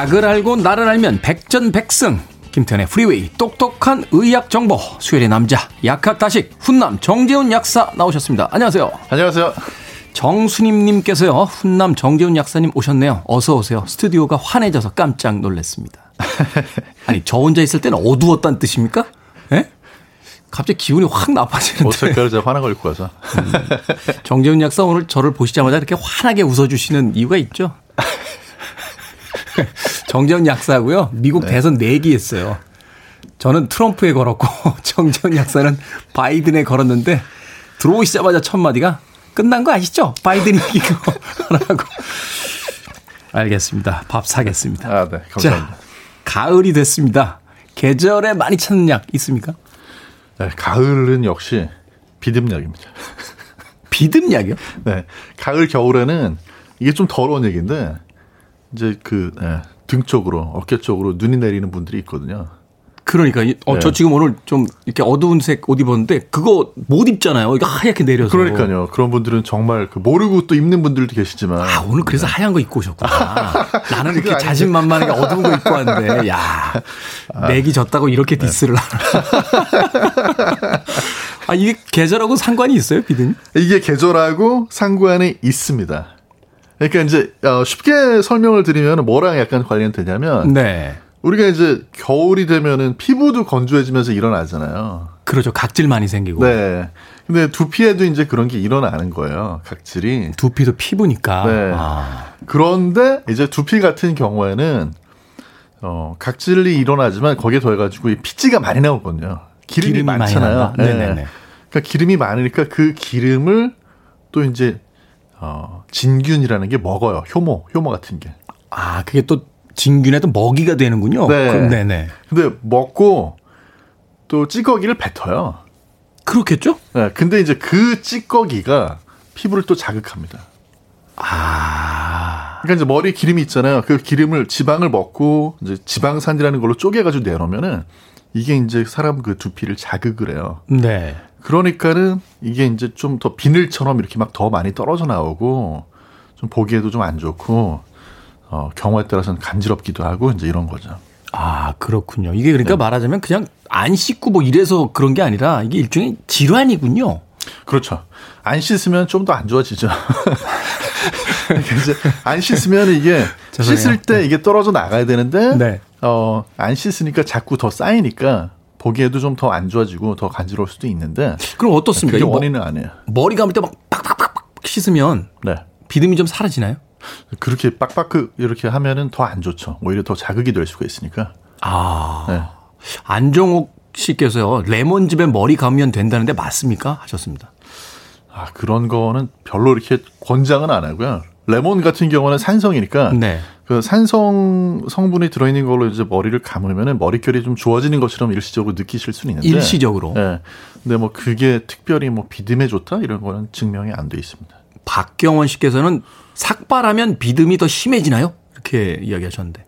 약을 알고 나를 알면 백전백승 김태훈의 프리웨이 똑똑한 의학 정보 수요일의 남자 약학다식 훈남 정재훈 약사 나오셨습니다. 안녕하세요. 안녕하세요. 정수님님께서요 훈남 정재훈 약사님 오셨네요. 어서 오세요. 스튜디오가 환해져서 깜짝 놀랐습니다. 아니 저 혼자 있을 때는 어두웠다는 뜻입니까? 예? 갑자기 기분이 확 나빠지는데. 옷 색깔 제가 환한 걸 입고 와서. 정재훈 약사 오늘 저를 보시자마자 이렇게 환하게 웃어주시는 이유가 있죠. 정재훈 약사고요. 미국 대선 내기 했어요. 저는 트럼프에 걸었고 정재훈 약사는 바이든에 걸었는데 들어오시자마자 첫 마디가 끝난 거 아시죠? 바이든이 이기고 라고. 알겠습니다. 밥 사겠습니다. 아, 네. 감사합니다. 자, 가을이 됐습니다. 계절에 많이 찾는 약 있습니까? 네, 가을은 역시 비듬약입니다. 비듬약이요? 네. 가을, 겨울에는 이게 좀 더러운 얘기인데, 이제 그, 네, 등 쪽으로, 어깨 쪽으로 눈이 내리는 분들이 있거든요. 그러니까 이- 어, 네. 저 지금 오늘 좀 이렇게 어두운 색 옷 입었는데 그거 못 입잖아요. 이거 하얗게 내려서. 그러니까요. 그런 분들은 정말 그 모르고 또 입는 분들도 계시지만. 아 오늘 그래서 하얀 거 입고 오셨구나. 나는 이렇게 아니죠. 자신만만하게 어두운 거 입고 왔는데, 야 맥이 졌다고 이렇게 디스를 하나. 아 이게 계절하고 상관이 있어요, 비등? 이게 계절하고 상관이 있습니다. 그러니까 이제 어, 쉽게 설명을 드리면 뭐랑 약간 관련되냐면 네. 우리가 이제 겨울이 되면은 피부도 건조해지면서 일어나잖아요. 그렇죠. 각질 많이 생기고. 네. 근데 두피에도 이제 그런 게 일어나는 거예요. 각질이. 두피도 피부니까. 네. 아, 그런데 이제 두피 같은 경우에는 어, 각질이 일어나지만 거기에 더해가지고 이 피지가 많이 나오거든요. 기름이, 기름이 많잖아요. 난다. 네네네. 그러니까 기름이 많으니까 그 기름을 또 이제 어, 진균이라는 게 먹어요. 효모, 효모 같은 게. 아 그게 또 진균에도 먹이가 되는군요. 네. 네네. 근데 먹고 또 찌꺼기를 뱉어요. 그렇겠죠? 네, 근데 이제 그 찌꺼기가 피부를 또 자극합니다. 아. 그러니까 이제 머리 기름이 있잖아요. 그 기름을 지방을 먹고 이제 지방산이라는 걸로 쪼개가지고 내놓으면은 이게 이제 사람 그 두피를 자극을 해요. 네. 그러니까는 이게 이제 좀 더 비늘처럼 이렇게 막 더 많이 떨어져 나오고 좀 보기에도 좀 안 좋고 어, 경우에 따라서는 간지럽기도 하고 이제 이런 거죠. 아, 그렇군요. 이게 그러니까 말하자면 그냥 안 씻고 뭐 이래서 그런 게 아니라 이게 일종의 질환이군요. 그렇죠. 안 씻으면 좀 더 안 좋아지죠. 이제 안 씻으면 이게. 씻을 때 이게 떨어져 나가야 되는데 네. 어, 안 씻으니까 자꾸 더 쌓이니까 보기에도 좀 더 안 좋아지고 더 간지러울 수도 있는데 그럼 어떻습니까? 그게 원인은 아니에요. 머리 감을 때막 팍팍팍팍 씻으면 네. 비듬이 좀 사라지나요? 그렇게 빡빡 이렇게 하면은 더 안 좋죠. 오히려 더 자극이 될 수가 있으니까. 아. 네. 안정욱 씨께서요. 레몬즙에 머리 감으면 된다는데 맞습니까? 하셨습니다. 아, 그런 거는 별로 이렇게 권장은 안 하고요. 레몬 같은 경우는 산성이니까 네. 그 산성 성분이 들어있는 걸로 이제 머리를 감으면은 머릿결이 좀 좋아지는 것처럼 일시적으로 느끼실 수는 있는데. 일시적으로. 네. 근데 뭐 그게 특별히 뭐 비듬에 좋다 이런 거는 증명이 안 돼 있습니다. 박경원 씨께서는 삭발하면 비듬이 더 심해지나요? 이렇게 이야기하셨는데.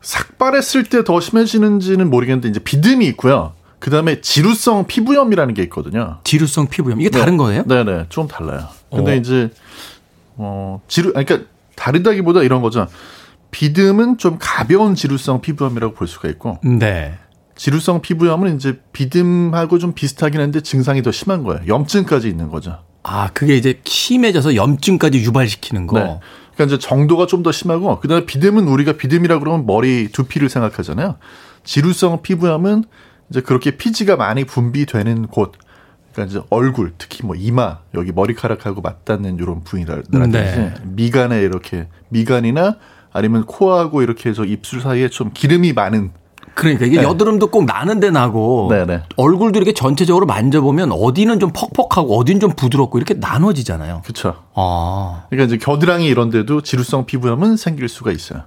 삭발했을 때 더 심해지는지는 모르겠는데 이제 비듬이 있고요. 그 다음에 지루성 피부염이라는 게 있거든요. 지루성 피부염. 이게 다른 거예요? 네네, 좀 달라요. 근데 어. 이제, 어, 지루, 그러니까 다르다기보다 이런 거죠. 비듬은 좀 가벼운 지루성 피부염이라고 볼 수가 있고, 네. 지루성 피부염은 이제 비듬하고 좀 비슷하긴 한데 증상이 더 심한 거예요. 염증까지 있는 거죠. 아, 그게 이제 심해져서 염증까지 유발시키는 거. 네. 그러니까 이제 정도가 좀 더 심하고, 그 다음에 비듬은 우리가 비듬이라고 그러면 머리 두피를 생각하잖아요. 지루성 피부염은 이제 그렇게 피지가 많이 분비되는 곳, 그러니까 이제 얼굴, 특히 뭐 이마, 여기 머리카락하고 맞닿는 이런 부위라든지 네. 미간에 이렇게 미간이나 아니면 코하고 이렇게 해서 입술 사이에 좀 기름이 많은 그러니까 이게 여드름도 꼭 나는 데 나고 네, 네. 얼굴도 이렇게 전체적으로 만져보면 어디는 좀 퍽퍽하고 어디는 좀 부드럽고 이렇게 나눠지잖아요. 그렇죠. 아, 그러니까 이제 겨드랑이 이런 데도 지루성 피부염은 생길 수가 있어요.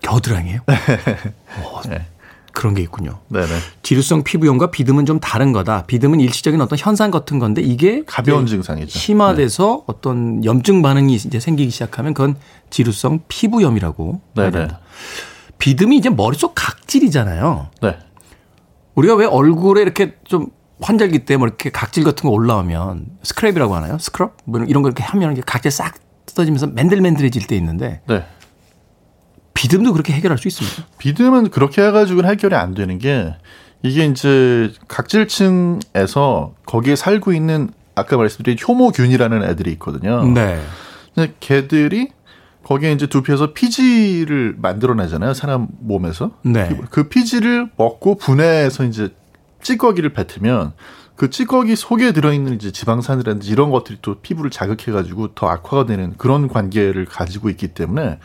겨드랑이에요? 어, 네. 그런 게 있군요. 네네. 지루성 피부염과 비듬은 좀 다른 거다. 비듬은 일시적인 어떤 현상 같은 건데 이게 가벼운 증상이죠. 네. 심화돼서 어떤 염증 반응이 이제 생기기 시작하면 그건 지루성 피부염이라고 해야 네네. 된다. 비듬이 이제 머릿속 각질이잖아요. 네. 우리가 왜 얼굴에 이렇게 좀 환절기 때 뭐 이렇게 각질 같은 거 올라오면 스크랩이라고 하나요? 스크럽? 뭐 이런 거 이렇게 하면 이게 각질 싹 뜯어지면서 맨들맨들해질 때 있는데 네. 비듬도 그렇게 해결할 수 있습니다. 비듬은 그렇게 해가지고는 해결이 안 되는 게 이게 이제 각질층에서 거기에 살고 있는 아까 말씀드린 효모균이라는 애들이 있거든요. 네. 근데 걔들이 거기에 이제 두피에서 피지를 만들어내잖아요. 사람 몸에서. 네. 그 피지를 먹고 분해해서 이제 찌꺼기를 뱉으면 그 찌꺼기 속에 들어있는 이제 지방산이라든지 이런 것들이 또 피부를 자극해가지고 더 악화가 되는 그런 관계를 가지고 있기 때문에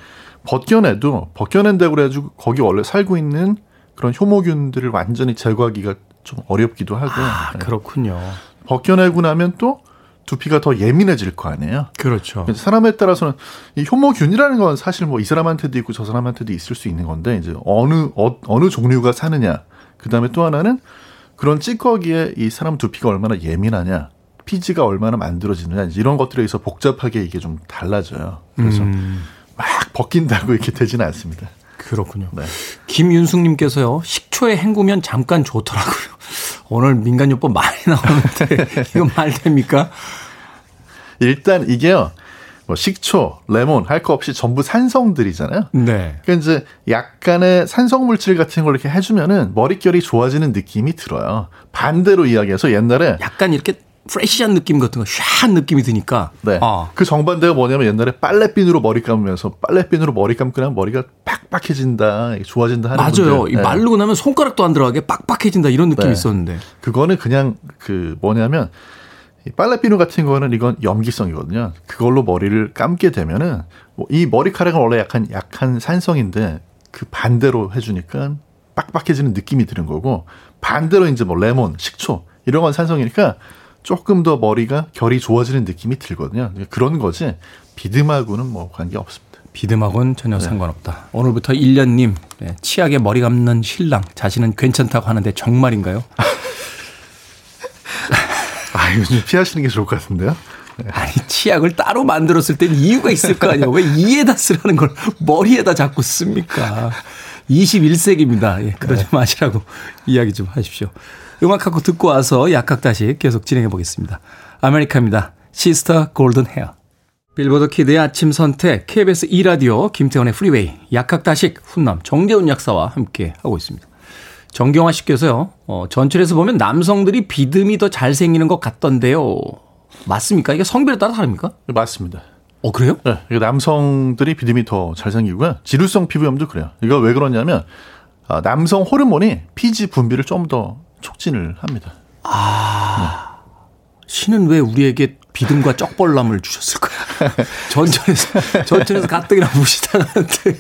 벗겨내도 벗겨낸다고 그래가지고 거기 원래 살고 있는 그런 효모균들을 완전히 제거하기가 좀 어렵기도 하고 아, 네. 그렇군요. 벗겨내고 나면 또 두피가 더 예민해질 거 아니에요. 그렇죠. 사람에 따라서는 이 효모균이라는 건 사실 뭐 이 사람한테도 있고 저 사람한테도 있을 수 있는 건데 이제 어느 어, 어느 종류가 사느냐. 그다음에 또 하나는 그런 찌꺼기에 이 사람 두피가 얼마나 예민하냐. 피지가 얼마나 만들어지느냐 이런 것들에 의해서 복잡하게 이게 좀 달라져요. 그래서 음. 막 벗긴다고 이렇게 되지는 않습니다. 그렇군요. 네. 김윤숙님께서요, 식초에 헹구면 잠깐 좋더라고요. 오늘 민간요법 많이 나오는데, 이거 말 됩니까? 일단 이게요. 뭐 식초, 레몬 할 거 없이 전부 산성들이잖아요. 네. 그러니까 이제 약간의 산성 물질 같은 걸 이렇게 해주면은 머릿결이 좋아지는 느낌이 들어요. 반대로 이야기해서 옛날에 약간 이렇게 프레시한 느낌 같은 거, 샤한 느낌이 드니까. 네. 아, 그 정반대가 뭐냐면 옛날에 빨래핀으로 머리 감으면서 빨래핀으로 머리 감고 나면 머리가 팍팍해진다, 좋아진다 하는 맞아요. 이 네. 마르고 나면 손가락도 안 들어가게 빡빡해진다 이런 느낌이 네. 있었는데. 그거는 그냥 그 뭐냐면 이 빨래비누 같은 거는 이건 염기성이거든요. 그걸로 머리를 감게 되면은 뭐 이 머리카락은 원래 약간 약한 산성인데 그 반대로 해주니까 빡빡해지는 느낌이 드는 거고 반대로 이제 뭐 레몬, 식초 이런 건 산성이니까 조금 더 머리가 결이 좋아지는 느낌이 들거든요. 그런 거지 비듬하고는 뭐 관계 없습니다. 비듬하고는 전혀 상관없다. 오늘부터 1년님, 네, 치약에 머리 감는 신랑, 자신은 괜찮다고 하는데 정말인가요? 아, 이거 좀 피하시는 게 좋을 것 같은데요. 아니 치약을 따로 만들었을 땐 이유가 있을 거 아니에요. 왜 이에다 쓰라는 걸 머리에다 자꾸 씁니까? 21세기입니다. 예, 그러지 네. 마시라고 이야기 좀 하십시오. 음악 한 곡 듣고 와서 약학다식 계속 진행해 보겠습니다. 아메리카입니다. Sister Golden Hair. 빌보드 키드의 아침 선택, KBS 2라디오, 김태훈의 프리웨이, 약학다식, 훈남, 정재훈 약사와 함께 하고 있습니다. 정경화 씨께서요, 어, 전철에서 보면 남성들이 비듬이 더 잘생기는 것 같던데요. 맞습니까? 이게 성별에 따라 다릅니까? 맞습니다. 어, 그래요? 네, 이게 남성들이 비듬이 더 잘생기고요. 지루성 피부염도 그래요. 이거 왜 그러냐면 아, 남성 호르몬이 피지 분비를 좀 더 촉진을 합니다. 신은 왜 우리에게 비듬과 쩍벌남을 주셨을까요? 전철에서, 전철에서 가뜩이나 무시당하는데.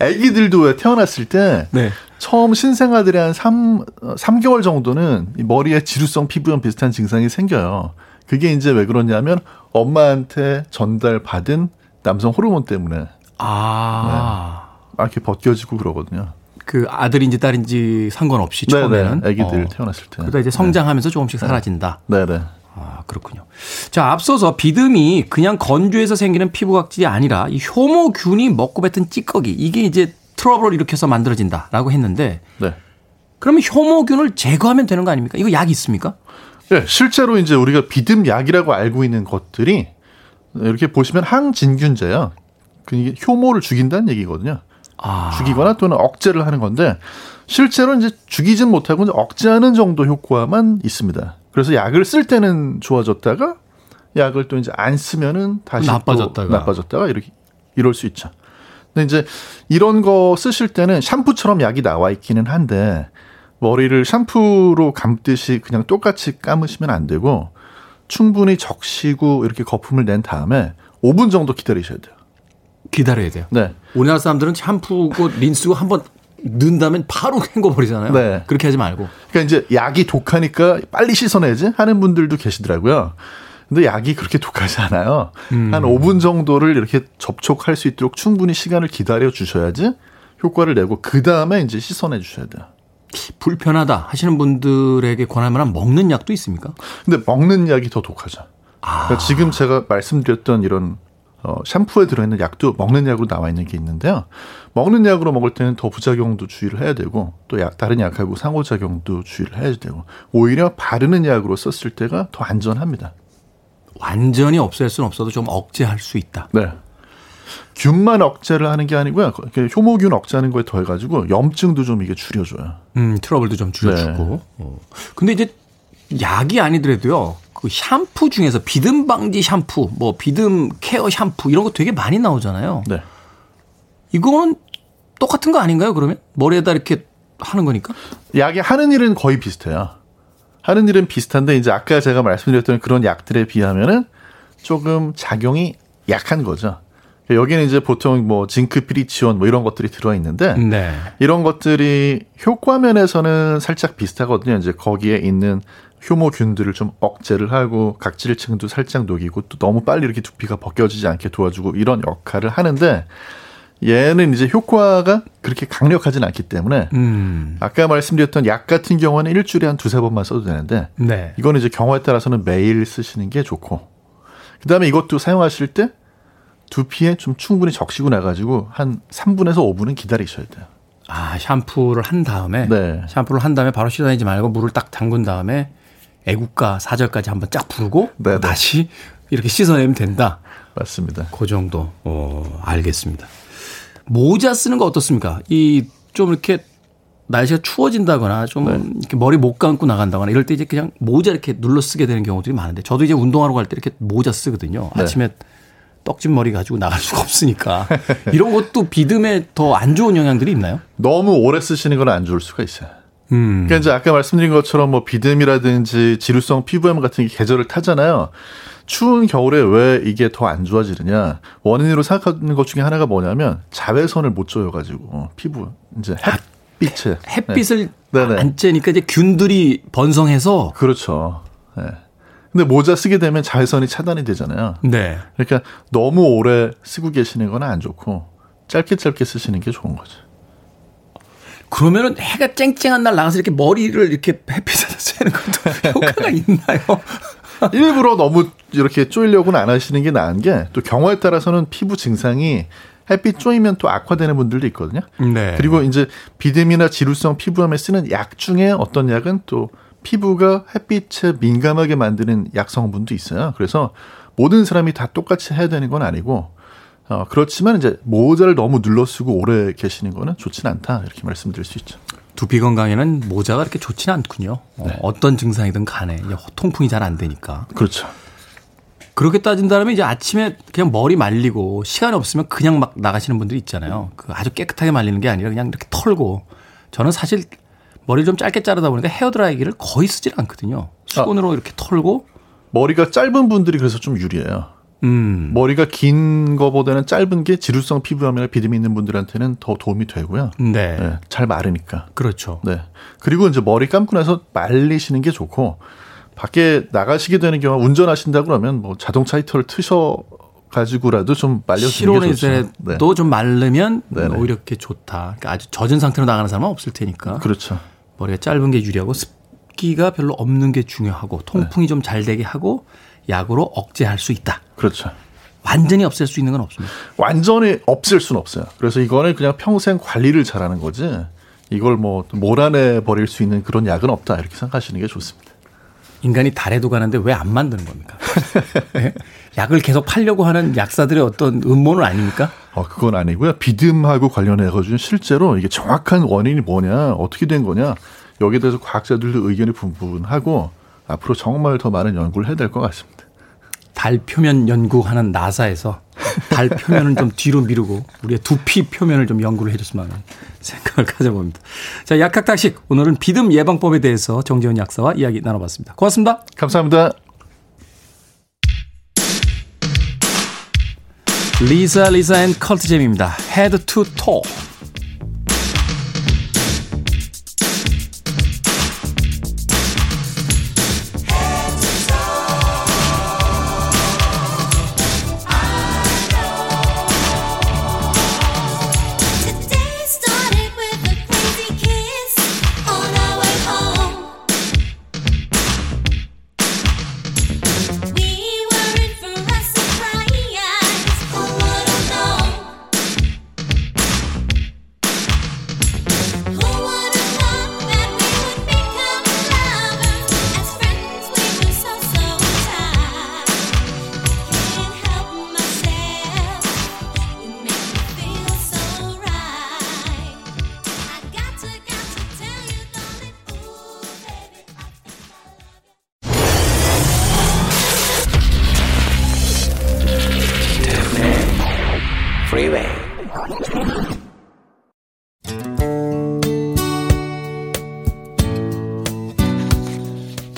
아기들도 왜 태어났을 때 네. 처음 신생아들이 한 3, 3개월 정도는 이 머리에 지루성 피부염 비슷한 증상이 생겨요. 그게 이제 왜 그러냐면 엄마한테 전달받은 남성 호르몬 때문에 아. 막 이렇게 벗겨지고 그러거든요. 그 아들인지 딸인지 상관없이 처음에는. 아기들 어. 태어났을 때. 그러다 이제 성장하면서 조금씩 사라진다. 네 네. 아, 그렇군요. 자, 앞서서 비듬이 그냥 건조해서 생기는 피부각질이 아니라 이 효모균이 먹고 뱉은 찌꺼기, 이게 이제 트러블을 일으켜서 만들어진다라고 했는데, 네. 그러면 효모균을 제거하면 되는 거 아닙니까? 이거 약이 있습니까? 네, 실제로 이제 우리가 비듬 약이라고 알고 있는 것들이 이렇게 보시면 항진균제요. 그 이게 효모를 죽인다는 얘기거든요. 아. 죽이거나 또는 억제를 하는 건데 실제로 이제 죽이진 못하고 이제 억제하는 정도 효과만 있습니다. 그래서 약을 쓸 때는 좋아졌다가 약을 또 이제 안 쓰면은 다시 또 나빠졌다가. 나빠졌다가 이렇게 이럴 수 있죠. 근데 이제 이런 거 쓰실 때는 샴푸처럼 약이 나와 있기는 한데 머리를 샴푸로 감듯이 그냥 똑같이 감으시면 안 되고 충분히 적시고 이렇게 거품을 낸 다음에 5분 정도 기다리셔야 돼요. 기다려야 돼요. 네. 우리나라 사람들은 샴푸고 린스고 한번 넣은 다음에 바로 헹궈버리잖아요. 네. 그렇게 하지 말고. 그러니까 이제 약이 독하니까 빨리 씻어내지 하는 분들도 계시더라고요. 근데 약이 그렇게 독하지 않아요. 한 5분 정도를 이렇게 접촉할 수 있도록 충분히 시간을 기다려 주셔야지 효과를 내고 그 다음에 이제 씻어내 주셔야 돼요. 불편하다 하시는 분들에게 권할 만한 먹는 약도 있습니까? 근데 먹는 약이 더 독하죠. 그러니까 지금 제가 말씀드렸던 이런 어, 샴푸에 들어있는 약도 먹는 약으로 나와 있는 게 있는데요. 먹는 약으로 먹을 때는 더 부작용도 주의를 해야 되고 또 약, 다른 약하고 상호작용도 주의를 해야 되고 오히려 바르는 약으로 썼을 때가 더 안전합니다. 완전히 없앨 수는 없어도 좀 억제할 수 있다. 네. 균만 억제를 하는 게 아니고요. 효모균 억제하는 거에 더해가지고 염증도 좀 이게 줄여줘요. 음, 트러블도 좀 줄여주고. 네. 어. 근데 이제 약이 아니더라도요. 그 샴푸 중에서 비듬 방지 샴푸, 뭐 비듬 케어 샴푸 이런 거 되게 많이 나오잖아요. 네. 이거는 똑같은 거 아닌가요? 그러면 머리에다 이렇게 하는 거니까? 약이 하는 일은 거의 비슷해요. 하는 일은 비슷한데 이제 아까 제가 말씀드렸던 그런 약들에 비하면은 조금 작용이 약한 거죠. 여기는 이제 보통 뭐 징크 피리치온 뭐 이런 것들이 들어 있는데 네. 이런 것들이 효과 면에서는 살짝 비슷하거든요. 이제 거기에 있는 효모균들을 좀 억제를 하고 각질층도 살짝 녹이고 또 너무 빨리 이렇게 두피가 벗겨지지 않게 도와주고 이런 역할을 하는데 얘는 이제 효과가 그렇게 강력하진 않기 때문에 음. 아까 말씀드렸던 약 같은 경우는 일주일에 한 두세 번만 써도 되는데 네. 이거는 이제 경우에 따라서는 매일 쓰시는 게 좋고 그다음에 이것도 사용하실 때 두피에 좀 충분히 적시고 나가지고 한 3분에서 5분은 기다리셔야 돼요. 아, 샴푸를 한 다음에 네. 샴푸를 한 다음에 바로 씻어내지 말고 물을 딱 담근 다음에 애국가 사절까지 한번 쫙 부르고 네, 네. 다시 이렇게 씻어내면 된다. 맞습니다. 그 정도. 어, 알겠습니다. 모자 쓰는 거 어떻습니까? 이 좀 이렇게 날씨가 추워진다거나 좀 네. 이렇게 머리 못 감고 나간다거나 이럴 때 이제 그냥 모자 이렇게 눌러 쓰게 되는 경우들이 많은데 저도 이제 운동하러 갈 때 이렇게 모자 쓰거든요. 네. 아침에 떡진 머리 가지고 나갈 수가 없으니까 이런 것도 비듬에 더 안 좋은 영향들이 있나요? 너무 오래 쓰시는 건 안 좋을 수가 있어요. 음. 그러니까 이제 아까 말씀드린 것처럼 뭐 비듬이라든지 지루성 피부염 같은 게 계절을 타잖아요. 추운 겨울에 왜 이게 더 안 좋아지느냐? 원인으로 생각하는 것 중에 하나가 뭐냐면 자외선을 못 쬐어가지고 피부 이제 햇빛에 햇빛을 네. 네네. 안 쬐니까 이제 균들이 번성해서 그렇죠. 네. 근데 모자 쓰게 되면 자외선이 차단이 되잖아요. 네. 그러니까 너무 오래 쓰고 계시는 건 안 좋고 짧게 짧게 쓰시는 게 좋은 거죠. 그러면은 해가 쨍쨍한 날 나가서 이렇게 머리를 이렇게 햇빛에다 쐬는 것도 효과가 있나요? 일부러 너무 이렇게 쪼이려고는 안 하시는 게 나은 게 또 경우에 따라서는 피부 증상이 햇빛 쪼이면 또 악화되는 분들도 있거든요. 네. 그리고 이제 비듬이나 지루성 피부암에 쓰는 약 중에 어떤 약은 또 피부가 햇빛에 민감하게 만드는 약 성분도 있어요. 그래서 모든 사람이 다 똑같이 해야 되는 건 아니고 어, 그렇지만 이제 모자를 너무 눌러 쓰고 오래 계시는 거는 좋지는 않다 이렇게 말씀드릴 수 있죠. 두피 건강에는 모자가 그렇게 좋지는 않군요. 네. 어, 떤 증상이든 간에 통풍이 잘 안 되니까. 그렇죠. 그렇게 따진다면 이제 아침에 그냥 머리 말리고 시간이 없으면 그냥 막 나가시는 분들이 있잖아요. 그 아주 깨끗하게 말리는 게 아니라 그냥 이렇게 털고 저는 사실 머리를 좀 짧게 자르다 보니까 헤어드라이기를 거의 쓰질 않거든요. 손으로 이렇게 털고 머리가 짧은 분들이 그래서 좀 유리해요. 음. 머리가 긴 거보다는 짧은 게 지루성 피부암이나 비듬이 있는 분들한테는 더 도움이 되고요. 네. 네, 잘 마르니까. 그렇죠. 네. 그리고 이제 머리 감고 나서 말리시는 게 좋고 밖에 나가시게 되는 경우 운전하신다 그러면 뭐 자동차 히터를 트셔 가지고라도 좀 좋죠. 실온에서도 네. 좀 말르면 네네. 오히려 이렇게 좋다. 그러니까 아주 젖은 상태로 나가는 사람은 없을 테니까. 그렇죠. 머리가 짧은 게 유리하고 습기가 별로 없는 게 중요하고 네. 통풍이 좀잘 되게 하고 약으로 억제할 수 있다. 그렇죠. 완전히 없앨 수 있는 건 없습니다. 완전히 없앨 수는 없어요. 그래서 이거는 그냥 평생 관리를 잘하는 거지. 이걸 뭐 몰아내 버릴 수 있는 그런 약은 없다 이렇게 생각하시는 게 좋습니다. 인간이 달에도 가는데 왜 안 만드는 겁니까? 예? 약을 계속 팔려고 하는 약사들의 어떤 음모는 아닙니까? 어, 그건 아니고요. 비듬하고 관련해 가지고 실제로 이게 정확한 원인이 뭐냐, 어떻게 된 거냐, 여기에 대해서 과학자들도 의견이 분분하고 앞으로 정말 더 많은 연구를 해야 될 것 같습니다. 달 표면 연구하는 나사에서 달 표면은 좀 뒤로 미루고 우리의 두피 표면을 좀 연구를 해줬으면 하는 생각을 가져봅니다. 자, 약학다식 오늘은 비듬 예방법에 대해서 정재훈 약사와 이야기 나눠봤습니다. 고맙습니다. 감사합니다. 리사 리사 앤 컬트잼입니다. Head to toe.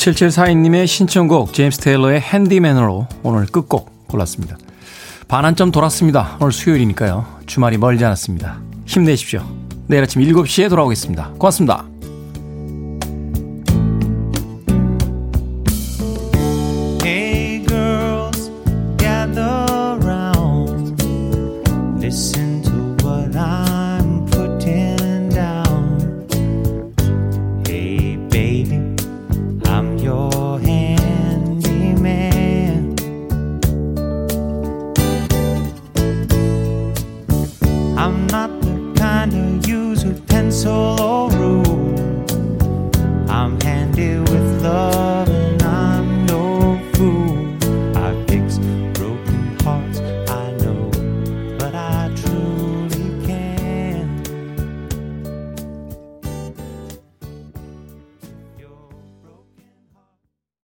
7742님의 신청곡 제임스 테일러의 핸디맨으로 오늘 끝곡 골랐습니다. 반환점 돌았습니다. 오늘 수요일이니까요. 주말이 멀지 않았습니다. 힘내십시오. 내일 아침 7시에 돌아오겠습니다. 고맙습니다.